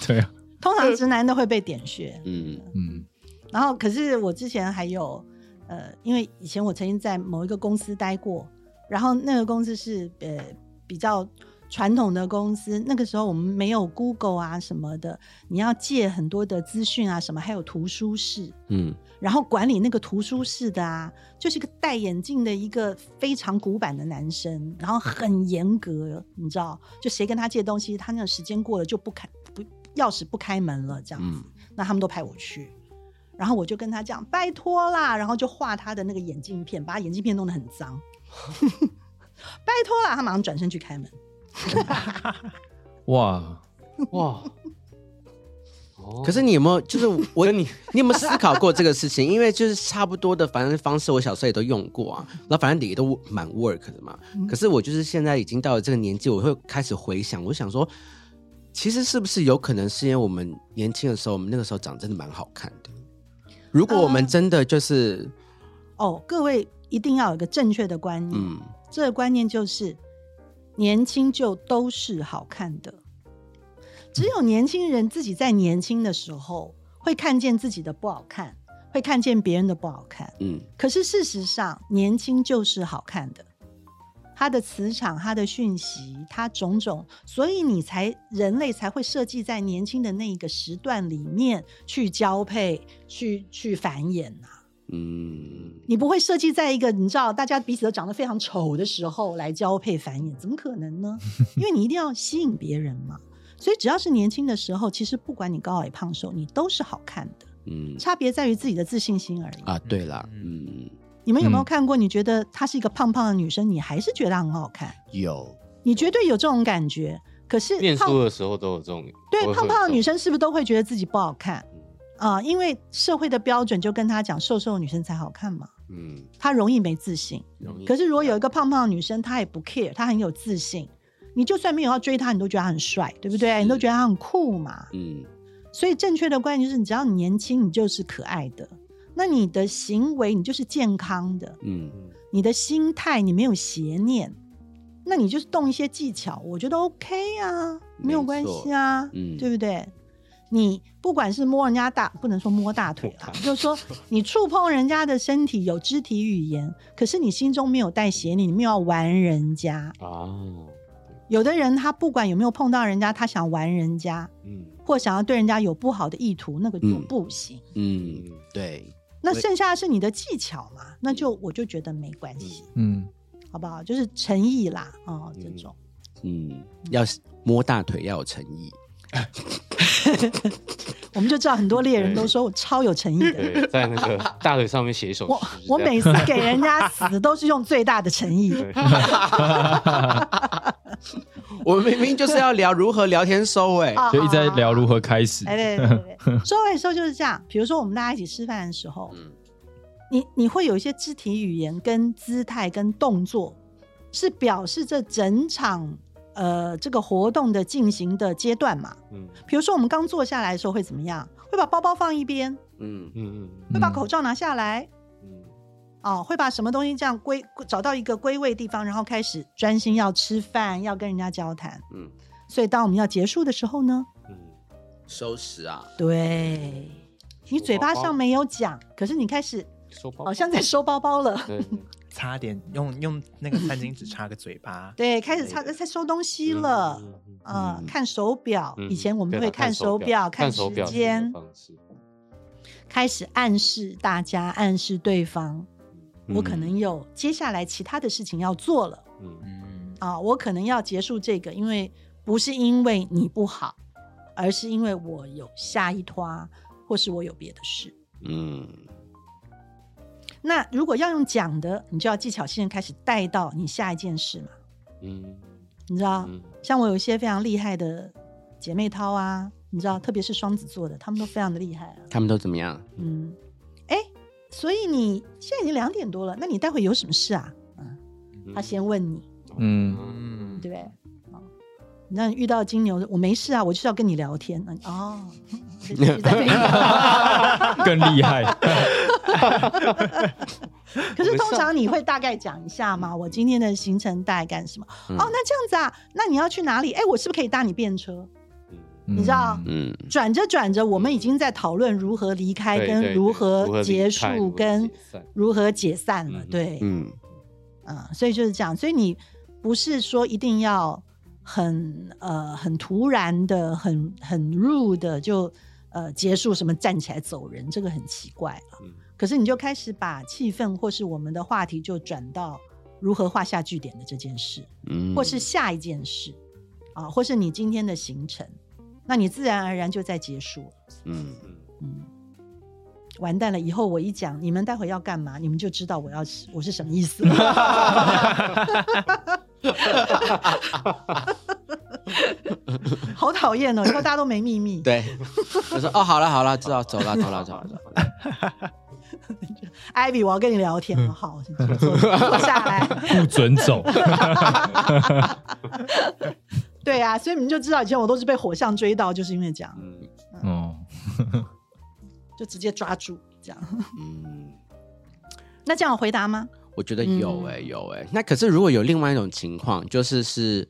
对啊，通常直男都会被点穴。嗯嗯然后，可是我之前还有，呃，因为以前我曾经在某一个公司待过，然后那个公司是呃比较传统的公司，那个时候我们没有 Google 啊什么的，你要借很多的资讯啊什么，还有图书室，嗯然后管理那个图书室的啊，就是一个戴眼镜的一个非常古板的男生，然后很严格，你知道，就谁跟他借东西，他那个时间过了就不开不钥匙不开门了这样子，嗯那他们都派我去。然后我就跟他讲拜托啦，然后就画他的那个眼镜片，把他眼镜片弄得很脏。[LAUGHS] 拜托啦，他马上转身去开门。哇，哇，哦可是你有没有，就是我跟你你有没有思考过这个事情？因为就是差不多的，反正方式我小时候也都用过啊，然后反正也都蛮 work 的嘛。可是我就是现在已经到了这个年纪，我会开始回想，我想说，其实是不是有可能是因为我们年轻的时候，我们那个时候长真的蛮好看的。如果我们真的就是，哦，各位一定要有一个正确的观念，嗯。这个观念就是年轻就都是好看的，只有年轻人自己在年轻的时候会看见自己的不好看，会看见别人的不好看。嗯。可是事实上，年轻就是好看的，它的磁场、它的讯息、它种种，所以你才人类才会设计在年轻的那一个时段里面去交配、去去繁衍呐、嗯，你不会设计在一个你知道大家彼此都长得非常丑的时候来交配繁衍，怎么可能呢？[LAUGHS] 因为你一定要吸引别人嘛。所以只要是年轻的时候，其实不管你高矮胖瘦，你都是好看的，嗯差别在于自己的自信心而已。啊，对了，嗯，你们有没有嗯看过？你觉得她是一个胖胖的女生，你还是觉得她很好看？有，你绝对有这种感觉。可是念胖书的时候都有这种，对胖胖的女生，是不是都会觉得自己不好看嗯啊、因为社会的标准就跟她讲，瘦瘦的女生才好看嘛。嗯，她容易没自信。容易可是如果有一个胖胖的女生，她也不 care，她很有自信，你就算没有要追她，你都觉得她很帅，对不对？你都觉得她很酷嘛。嗯所以正确的观念就是，只要你年轻，你就是可爱的。那你的行为，你就是健康的。嗯。你的心态你没有邪念，那你就是动一些技巧，我觉得 OK 啊，没有关系啊，嗯。对不对？你不管是摸人家大，不能说摸大腿啊，就是说你触碰人家的身体有肢体语言，可是你心中没有带邪念，你没有要玩人家。啊，有的人他不管有没有碰到人家，他想玩人家，嗯。或想要对人家有不好的意图，那个就嗯。不行。嗯，对，那剩下的是你的技巧嘛，那就我就觉得没关系。嗯，好不好？就是诚意啦，哦，这种。嗯，要摸大腿要有诚意，[LAUGHS] [LAUGHS] 我们就知道很多猎人都说我超有诚意的。在那个大腿上面写一首我诗我我每次给人家死都是用最大的诚意。[LAUGHS] 我们明明就是要聊如何聊天收尾，啊就一直在聊如。何开始哎，，对对对对，[LAUGHS] 收尾的时候就是这样。比如说我们大家一起吃饭的时候，嗯你你会有一些肢体语言、跟姿态、跟动作，是表示这整场呃这个活动的进行的阶段嘛。嗯。比如说我们刚坐下来的时候会怎么样？会把包包放一边，嗯。嗯。嗯会把嗯口罩拿下来，嗯。哦，会把什么东西这样归找到一个归位地方，然后开始专心要吃饭，要跟人家交谈。嗯，所以当我们要结束的时候呢，嗯，收拾啊，对。你嘴巴上没有讲，可是你开始收包。好像在收包包了，对对擦点用用那个餐巾纸擦个嘴巴。[LAUGHS] 对，开始擦在收东西了，嗯看手表，嗯以前我们会看手表，看时间开始暗示大家，暗示对方，我可嗯能有接下来其他的事情要做了嗯。嗯，啊，我可能要结束这个，因为不是因为你不好，而是因为我有下一拖，或是我有别的事。嗯那如果要用讲的，你就要技巧性地开始带到你下一件事嘛，嗯你知道？嗯像我有一些非常厉害的姐妹淘啊，你知道，特别是双子座的，他们都非常的厉害啊。他们都怎么样？嗯，哎，所以你现在已经两点多了，那你待会有什么事啊？嗯，他先问你，嗯嗯，对不对？哦，那遇到金牛的，我没事啊，我就是要跟你聊天。嗯哦，[LAUGHS] 更厉害。[LAUGHS] 可是通常你会大概讲一下嘛？我今天的行程大概干什么？嗯哦，那这样子啊，那你要去哪里？哎，我是不是可以搭你便车？你知道嗯转着转着，我们已经在讨论如何离开、跟如何结束、跟如何解散了。嗯对，嗯嗯，所以就是这样。所以你不是说一定要很呃很突然的、很很 rude 的就呃结束什么站起来走人，这个很奇怪了。嗯可是你就开始把气氛或是我们的话题就转到如何画下句点的这件事，嗯或是下一件事啊，或是你今天的行程，那你自然而然就在结束了。嗯嗯嗯，完蛋了！以后我一讲，你们待会要干嘛，你们就知道我要我是什么意思了。[LAUGHS] 好讨厌哦！以后大家都没秘密。对，[LAUGHS] 我说哦，好了好了，知道走了走了走了走了。[LAUGHS]，Ivy，我要跟你聊天了。好，坐下来。[LAUGHS] 不准走。[LAUGHS] 对啊，所以你们就知道，以前我都是被火象追到，就是因为这样，嗯哦，[LAUGHS] 就直接抓住这样。嗯，那这样有回答吗？我觉得有哎、有哎、那可是如果有另外一种情况，就是是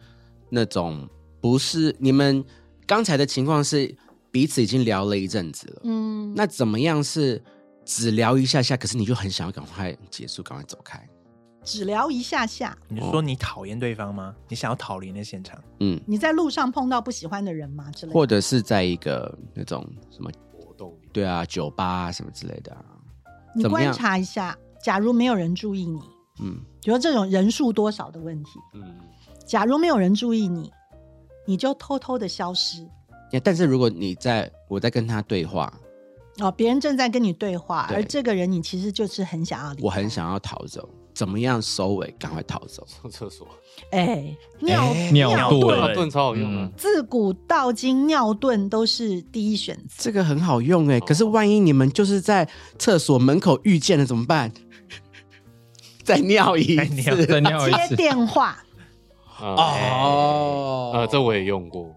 那种不是你们刚才的情况是彼此已经聊了一阵子了，嗯，那怎么样是只聊一下下，可是你就很想要赶快结束，赶快走开？只聊一下下。你是说你讨厌对方吗？你想要逃离那现场？嗯，你在路上碰到不喜欢的人吗？之类的。或者是在一个那种什么活动里对啊酒吧啊什么之类的啊，你观察一下，假如没有人注意你，嗯比如这种人数多少的问题，嗯假如没有人注意你，你就偷偷的消失但是如果你在我在跟他对话，哦，别人正在跟你对话，对而这个人你其实就是很想要离开，我很想要逃走，怎么样收尾？赶快逃走。上厕所，哎尿哎尿遁遁尿遁超好用啊嗯！自古到今尿遁都是第一选择。这个很好用哎，可是万一你们就是在厕所门口遇见了怎么办？[LAUGHS] 再尿一再尿次再尿一接次。电话，啊哦，呃，这我也用过，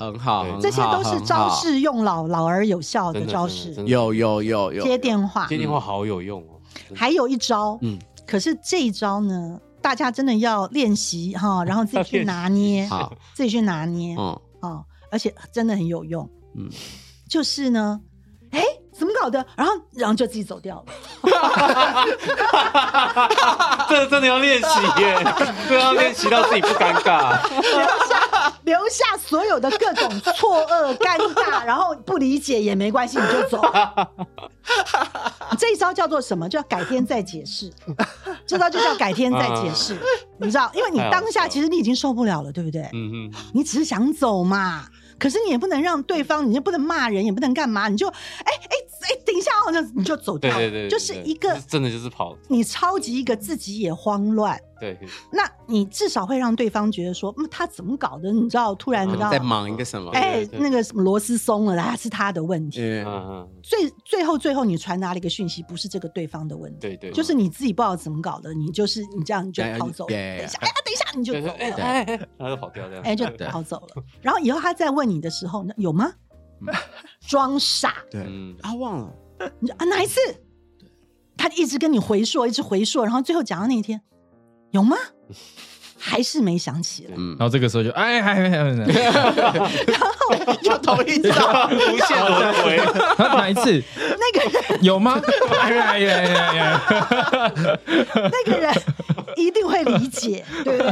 很好，这些都是招式用老老而有效的招式。有有有有接电话，接电话好有用哦。还有一招，嗯可是这一招呢，大家真的要练习哈，[LAUGHS] 然后自己去拿捏，好，自己去拿捏嗯哦，而且真的很有用。嗯，就是呢，哎，怎么搞的？然后然后就自己走掉了。[LAUGHS] 这个真的要练习耶，这个要练习到自己不尴尬。[LAUGHS] 留下所有的各种错愕、尴尬，然后不理解也没关系，你就走。这一招叫做什么？叫改天再解释。这招就叫改天再解释。你知道，因为你当下其实你已经受不了了，对不对？嗯嗯，你只是想走嘛，可是你也不能让对方，你就不能骂人，也不能干嘛，你就哎哎哎，等一下哦，这样子你就走掉了，对对对，就是一个对真的就是跑，你超级一个自己也慌乱。对，[LAUGHS] 那你至少会让对方觉得说，嗯，他怎么搞的？你知道，突然你知道，在忙一个什么？哎那个什么螺丝松了啦，是他的问题。嗯嗯嗯，最最后最后，你传达了一个讯息，不是这个对方的问题，对对，就是你自己不知道怎么搞的，你就是你这样你就跑走了。等一下，哎呀，等一下你就走了，哎哎，他就跑掉这样，哎，就跑走了。然后以后他再问你的时候，那有吗？装傻，对。嗯，啊，忘了，[LAUGHS] 你就啊哪一次？他一直跟你回溯，一直回溯，然后最后讲到那一天，有吗？[LAUGHS] 还是没想起来。嗯然，后这个时候就哎哎哎哎，就 [LAUGHS] 同一招，无限轮回，啊哪一次？那个，有吗？哎呀哎呀哎呀哎呀！[LAUGHS] 那个人一定会理解，[LAUGHS] 对不对？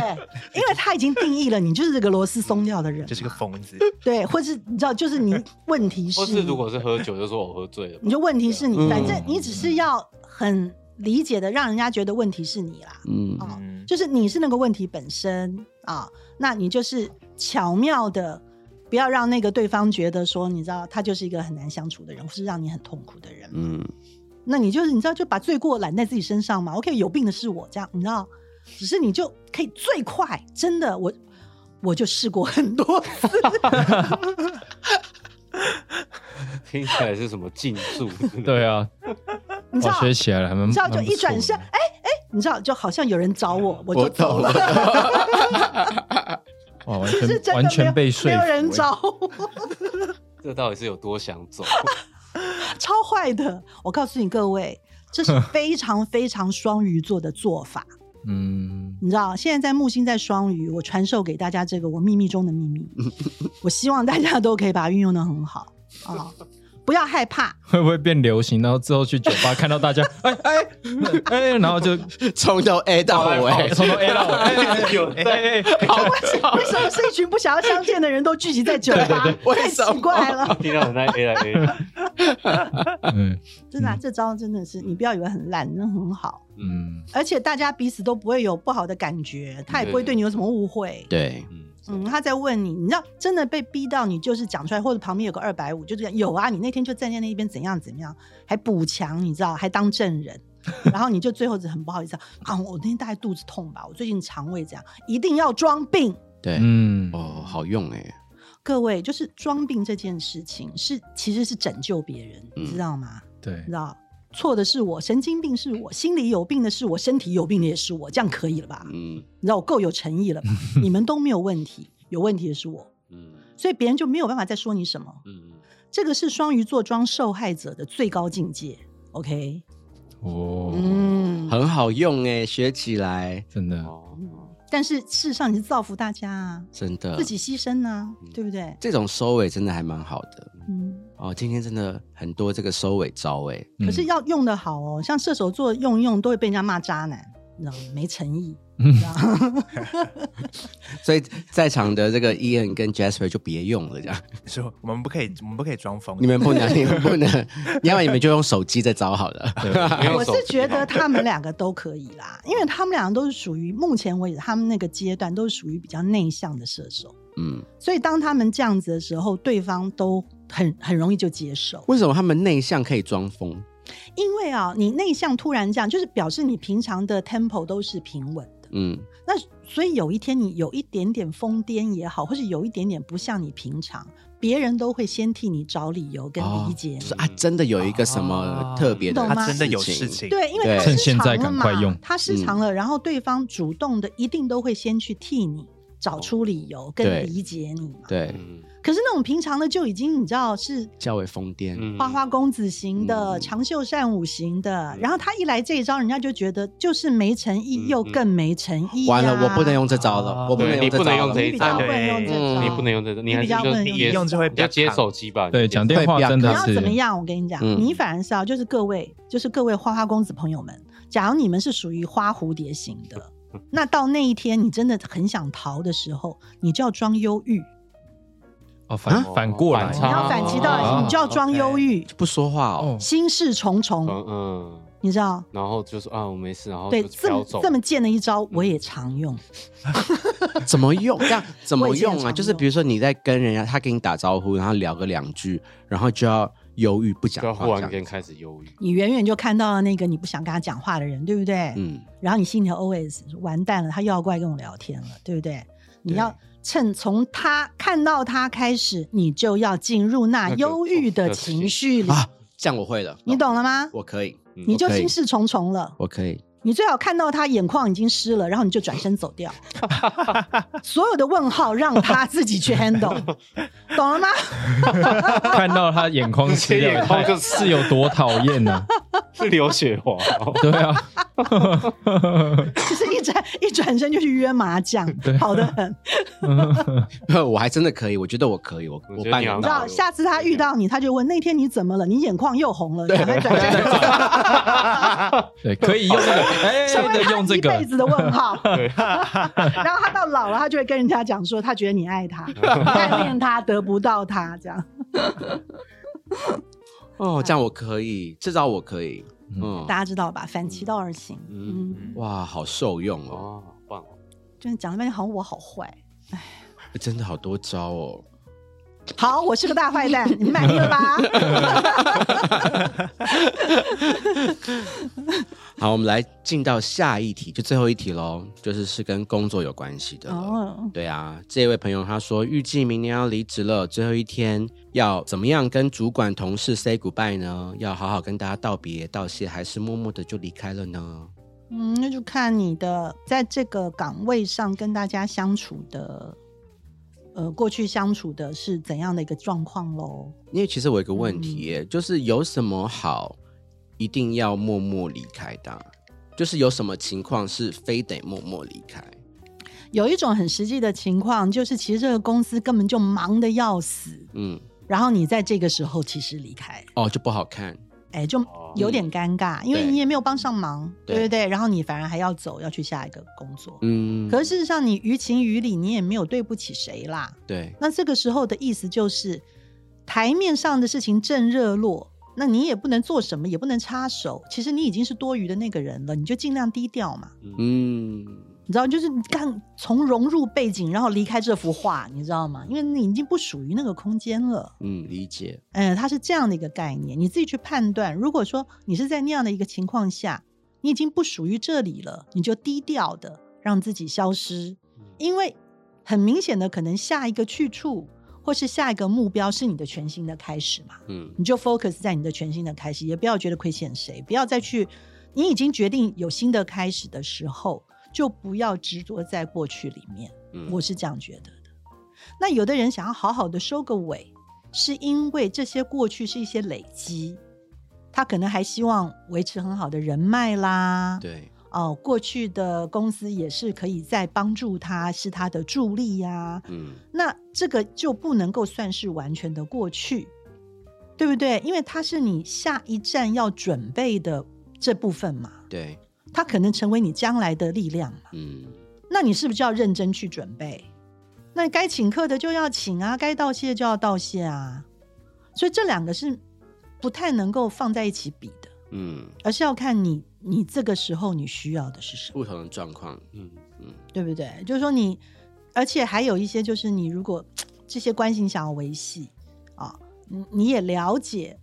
因为他已经定义了你就是这个螺丝松掉的人，就是个疯子。对，或是你知道，就是你问题是，或是如果是喝酒，就说我喝醉了。你就问题是你，嗯反正你只是要很理解的，让人家觉得问题是你啦。嗯，哦，嗯，就是你是那个问题本身啊，那你就是巧妙的，不要让那个对方觉得说，你知道他就是一个很难相处的人，或是让你很痛苦的人。嗯，那你就是你知道，就把罪过揽在自己身上嘛。OK，有病的是我，这样你知道，只是你就可以最快，真的我我就试过很多次，[LAUGHS] 听起来是什么禁术？对啊，[LAUGHS] 你知道我，学起来了，还蛮你知道就一转身，哎哎，你知道就好像有人找我，我就走了。[LAUGHS] 哇，完全完真的没有全被说没有人。找我，这到底是有多想走？[LAUGHS] 超坏的。我告诉你各位，这是非常非常双鱼座的做法。嗯，你知道，现在在木星在双鱼，我传授给大家这个我秘密中的秘密，[LAUGHS] 我希望大家都可以把它运用的很好啊、不要害怕。会不会变流行？然后之后去酒吧看到大家，[LAUGHS] 哎哎哎，然后就从头 A 到尾，从头 A 到尾，哎哎有哎哎哎，为什么是一群不想要相见的人都聚集在酒吧？太为什么奇怪了，听到人在 A 来 A，嗯真的啊、这招真的是你不要以为很烂，那很好。嗯，而且大家彼此都不会有不好的感觉，他也不会对你有什么误会。对，嗯，嗯，他在问你，你知道真的被逼到你就是讲出来，或者旁边有个二百五，就这样有啊，你那天就站在那一边怎样怎样，还补强，你知道，还当证人，然后你就最后是很不好意思啊，啊我那天大概肚子痛吧，我最近肠胃这样，一定要装病。对，嗯，哦，好用哎，各位，就是装病这件事情是其实是拯救别人，你嗯知道吗？对你知，道错的是我，神经病是我，心里有病的是我，身体有病的也是我，这样可以了吧？嗯。你知道我够有诚意了吧？[LAUGHS] 你们都没有问题，有问题的是我，嗯。所以别人就没有办法再说你什么。嗯，这个是双鱼座装受害者的最高境界。OK，哦，嗯，很好用哎，学起来。真的，哦，但是事实上你是造福大家啊，真的。自，己牺牲啊，对不对？这种收尾真的还蛮好的。嗯，哦。今天真的很多这个收尾招哎，可是要用的好哦，像射手座用一用都会被人家骂渣男，你知道吗？没诚意，嗯？[LAUGHS] 所以在场的这个 Ian 跟 Jasper 就别用了，这样说我们不可以，我们不可以装疯。你们不能，[LAUGHS] 你们不能，要不然你们就用手机在招好了。我是觉得他们两个都可以啦，因为他们两个都是属于目前为止他们那个阶段都是属于比较内向的射手，嗯，所以当他们这样子的时候，对方都很很容易就接受。为什么他们内向可以装疯？因为啊，你内向突然这样，就是表示你平常的 tempo 都是平稳的。嗯那所以有一天你有一点点疯癫也好，或是有一点点不像你平常，别人都会先替你找理由跟理解你。就是啊，真的有一个什么特别的他真的有事事情，对，因为对他失趁现在常了嘛赶快用他失常了，然后对方主动的一定都会先去替你找出理由跟理解你嘛。对，嗯可是那种平常的就已经你知道是较为疯癫。嗯。花花公子型的、嗯。长袖善舞型的，然后他一来这一招，人家就觉得就是没诚意，嗯又更没诚意、呀。完了，我不能用这招了，哦。我不能对你不能用这招了。用这一招。你比较不能用这招，你不能用这招，你还是你比较不能就接用这用就会比较接手机吧？对，讲电话真的是。要怎么样？我跟你讲，嗯。你反而是啊就是各位，就是各位花花公子朋友们，假如你们是属于花蝴蝶型的，[LAUGHS] 那到那一天你真的很想逃的时候，你就要装忧郁，哦，反啊反过来你要反其道你就要装忧郁，不说话哦，哦，心事重重，嗯嗯，你知道？然后就说啊，我没事，然后对，就这么。这么贱的一招，我也常用。[LAUGHS] 怎么用？这样怎么用啊？就是比如说你在跟人家，他跟你打招呼，然后聊个两句，然后就要犹豫不讲话，然间开始忧郁，你远远就看到了那个你不想跟他讲话的人，对不对？嗯，然后你心里 always 完蛋了，他又要过来跟我聊天了，对不对？你要趁从他看到他开始，你就要进入那那个忧郁的情绪里，啊，这样我会了，你懂了吗？我可以，嗯你就心事重重了。我可以，你最好看到他眼眶已经湿了，然后你就转身走掉，[LAUGHS] 所有的问号让他自己去 handle，[LAUGHS] 懂了吗？看到他眼眶湿了，眼眶就是有多讨厌呢？[LAUGHS] 是刘雪华哦，对啊，就是一转一转身就去约麻将，好的很。我还真的可以，我觉得我可以，我我办得到你知道，。下次他遇到你，他就问那天你怎么了？你眼眶又红了，赶快转身。对，可以用那个，哎，对，成为他用这个一辈，子的问号。对，[LAUGHS] 然后他到老了，他就会跟人家讲说，他觉得你爱他，[LAUGHS] 你暗恋他，得不到他，这样。哦，[LAUGHS] 这样我可以，这招我可以。嗯，大家知道吧？反其道而行。嗯，哇，好受用哦，棒哦！就是讲了半天，好像我好坏。哎真的好多招哦。好，我是个大坏蛋，[LAUGHS] 你们满意了吧？[LAUGHS] 好，我们来进到下一题，就最后一题喽，就是是跟工作有关系的了。哦，对啊，这位朋友他说预计明年要离职了，最后一天要怎么样跟主管同事 say goodbye 呢？要好好跟大家道别道谢，还是默默的就离开了呢？嗯，那就看你的在这个岗位上跟大家相处的，呃，过去相处的是怎样的一个状况喽？因为其实我有一个问嗯题耶，就是有什么好一定要默默离开的啊？就是有什么情况是非得默默离开？有一种很实际的情况，就是其实这个公司根本就忙的要死，嗯，然后你在这个时候其实离开，哦，就不好看。哎，就有点尴尬，因为你也没有帮上忙，对对不对？然后你反而还要走，要去下一个工作。嗯，可是事实上，你于情于理，你也没有对不起谁啦。对，那这个时候的意思就是，台面上的事情正热络，那你也不能做什么，也不能插手。其实你已经是多余的那个人了，你就尽量低调嘛。嗯，你知道，就是你看从融入背景，然后离开这幅画，你知道吗？因为你已经不属于那个空间了。嗯，理解。嗯，它是这样的一个概念，你自己去判断。如果说你是在那样的一个情况下，你已经不属于这里了，你就低调的让自己消失，因为很明显的，可能下一个去处或是下一个目标是你的全新的开始嘛，嗯你就 focus 在你的全新的开始，也不要觉得亏欠谁，不要再去，你已经决定有新的开始的时候，就不要执着在过去里面。嗯，我是这样觉得的。那有的人想要好好的收个尾，是因为这些过去是一些累积，他可能还希望维持很好的人脉啦。对，哦，过去的公司也是可以再帮助他，是他的助力呀、嗯那这个就不能够算是完全的过去，对不对？因为它是你下一站要准备的这部分嘛，对，它可能成为你将来的力量嘛。嗯那你是不是就要认真去准备？那该请客的就要请啊，该道谢就要道谢啊。所以这两个是不太能够放在一起比的，嗯，而是要看你你这个时候你需要的是什么，不同的状况，嗯，嗯对不对？就是说你，而且还有一些就是你如果这些关系你想要维系啊，你你也了解。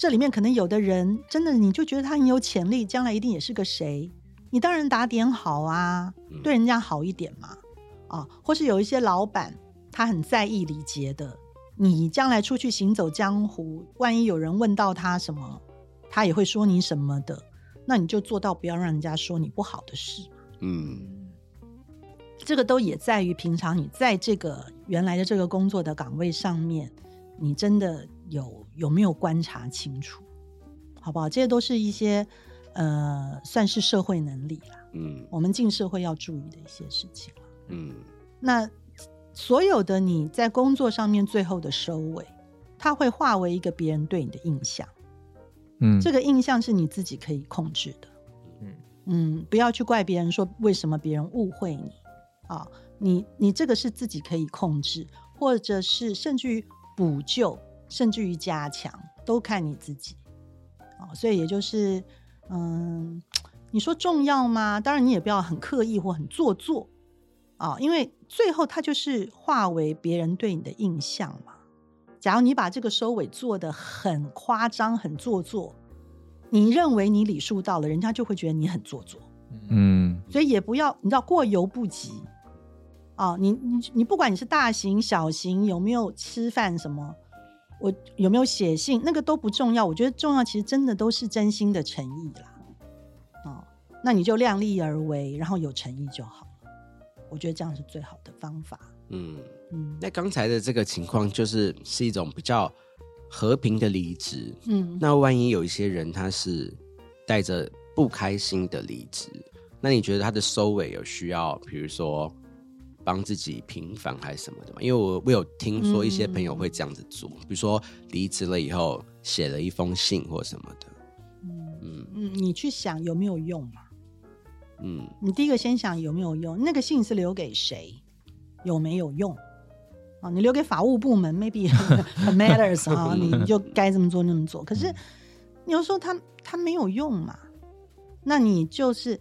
这里面可能有的人真的，你就觉得他很有潜力，将来一定也是个谁，你当然打点好啊，嗯对人家好一点嘛，啊，或是有一些老板他很在意礼节的，你将来出去行走江湖，万一有人问到他什么，他也会说你什么的，那你就做到不要让人家说你不好的事。嗯。这个都也在于平常你在这个原来的这个工作的岗位上面，你真的有有没有观察清楚，好不好？这些都是一些呃，算是社会能力啦，嗯。我们进社会要注意的一些事情啦。嗯。那所有的你在工作上面最后的收尾，它会化为一个别人对你的印象，嗯，这个印象是你自己可以控制的。嗯。嗯，不要去怪别人说为什么别人误会你。啊，你你这个是自己可以控制，或者是甚至于补救，甚至于加强，都看你自己哦。所以也就是，嗯，你说重要吗？当然你也不要很刻意或很做作啊，因为最后它就是化为别人对你的印象嘛。假如你把这个收尾做的很夸张、很做作，你认为你礼数到了，人家就会觉得你很做作，嗯所以也不要你知道过犹不及啊。你你你不管你是大型小型，有没有吃饭什么，我有没有写信，那个都不重要。我觉得重要其实真的都是真心的诚意啦。哦，那你就量力而为，然后有诚意就好了。我觉得这样是最好的方法。嗯。嗯那刚才的这个情况就是是一种比较和平的离职。嗯那万一有一些人他是带着不不开心的离职，那你觉得他的收尾有需要，比如说帮自己平反还是什么的嘛？因为我我有听说一些朋友会这样子做，比如说离职了以后写了一封信或什么的。嗯嗯，你去想有没有用嘛？嗯你第一个先想有没有用，那个信是留给谁，有没有用？啊，你留给法务部门，maybe [LAUGHS] 很 matters 啊，你你就该这么做那么做。可是你有时候他他没有用嘛，那你就是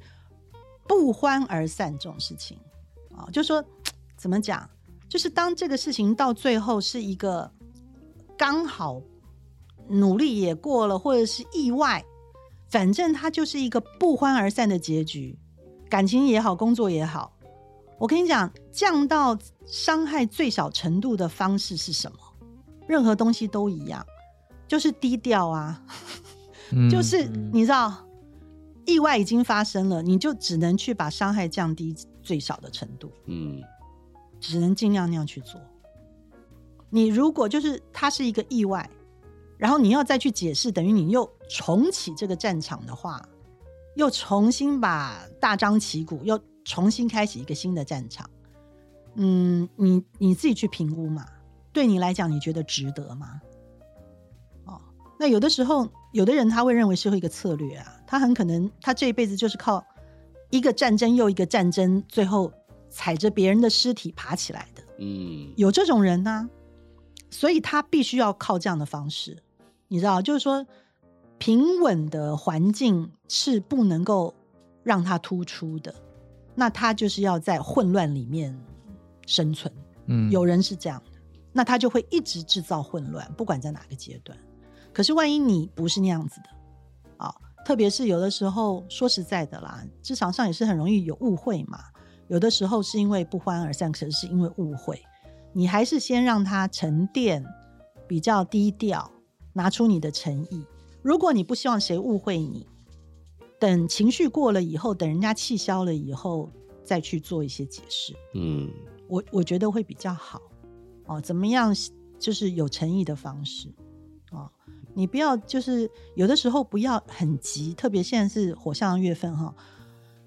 不欢而散这种事情啊，就说怎么讲，就是当这个事情到最后是一个刚好努力也过了，或者是意外，反正它就是一个不欢而散的结局。感情也好，工作也好，我跟你讲，降到伤害最小程度的方式是什么？任何东西都一样，就是低调啊，嗯就是你知道，意外已经发生了，你就只能去把伤害降低最少的程度，嗯只能尽量那样去做。你如果就是它是一个意外，然后你要再去解释，等于你又重启这个战场的话，又重新把大张旗鼓，又重新开启一个新的战场。嗯，你你自己去评估嘛，对你来讲，你觉得值得吗？哦，那有的时候，有的人他会认为是一个策略啊，他很可能他这一辈子就是靠一个战争又一个战争，最后踩着别人的尸体爬起来的。嗯有这种人呢、所以他必须要靠这样的方式，你知道，就是说平稳的环境是不能够让他突出的，那他就是要在混乱里面生存。嗯有人是这样的，那他就会一直制造混乱，不管在哪个阶段。可是万一你不是那样子的啊，特别是有的时候，说实在的啦，职场上也是很容易有误会嘛。有的时候是因为不欢而散，可是是因为误会。你还是先让他沉淀，比较低调，拿出你的诚意。如果你不希望谁误会你，等情绪过了以后，等人家气消了以后，再去做一些解释。嗯我我觉得会比较好哦。怎么样，就是有诚意的方式哦。你不要就是有的时候不要很急，特别现在是火象的月份哈、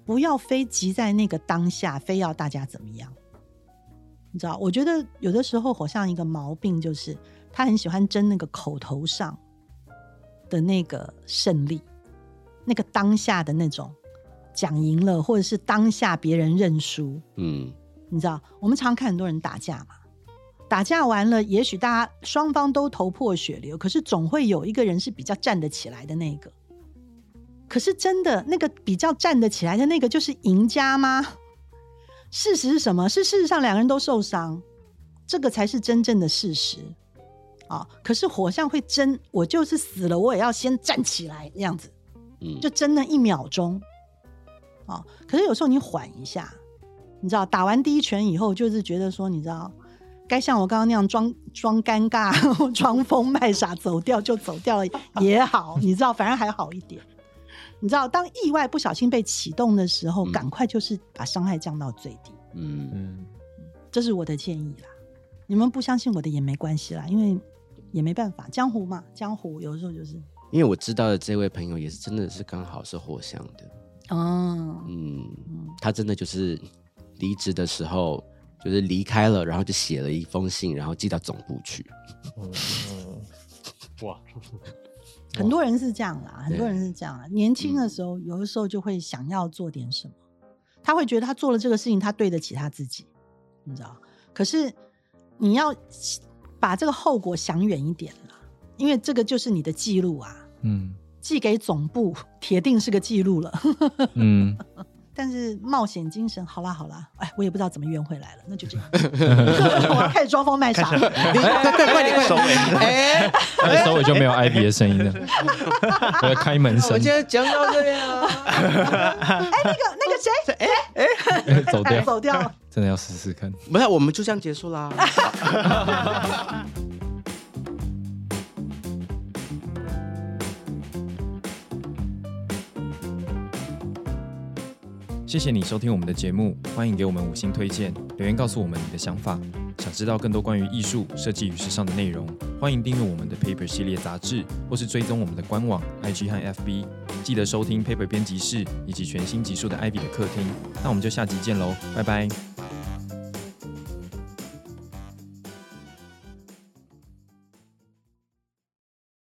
不要非急在那个当下，非要大家怎么样。你知道，我觉得有的时候火象一个毛病就是他很喜欢争那个口头上的那个胜利，那个当下的那种讲赢了，或者是当下别人认输。嗯你知道，我们常看很多人打架嘛，打架完了，也许大家双方都头破血流，可是总会有一个人是比较站得起来的那个。可是真的，那个比较站得起来的那个就是赢家吗？事实是什么？是事实上两个人都受伤，这个才是真正的事实啊、可是火象会争，我就是死了，我也要先站起来，那样子。嗯，就争那一秒钟，哦，可是有时候你缓一下，你知道，打完第一拳以后，就是觉得说，你知道，该像我刚刚那样装装尴尬、[LAUGHS] 装疯卖傻走掉就走掉了也好，[LAUGHS] 你知道，反而还好一点。你知道，当意外不小心被启动的时候，嗯。赶快就是把伤害降到最低，嗯。嗯，这是我的建议啦。你们不相信我的也没关系啦，因为也没办法，江湖嘛，江湖有时候就是，因为我知道的这位朋友也是真的是刚好是火象的，哦，嗯，他真的就是离职的时候就是离开了，然后就写了一封信，然后寄到总部去。哦哇，[LAUGHS] 很多人是这样啦，很多人是这样啦。年轻的时候，有的时候就会想要做点什么，他会觉得他做了这个事情，他对得起他自己，你知道？可是你要把这个后果想远一点啦，因为这个就是你的记录啊，嗯寄给总部，铁定是个记录了。[LAUGHS] 嗯，但是冒险精神，好啦好啦，哎，我也不知道怎么圆回来了，那就这样。[LAUGHS] 我要开始装疯卖傻了。快点收尾哎，那收尾就没有 Ivy 的声音了，[LAUGHS] 我要开门声我今，天讲到这边了。[LAUGHS] 哎，那个那个谁，哎哎走掉，走掉。真的要试试看。不是，我们就这样结束啦。谢谢你收听我们的节目，欢迎给我们五星推荐，留言告诉我们你的想法。想知道更多关于艺术、设计与时尚的内容，欢迎订阅我们的 Paper 系列杂志，或是追踪我们的官网、IG 和 FB。记得收听 Paper 编辑室以及全新集数的 Ivy 的客厅。那我们就下集见喽，拜拜。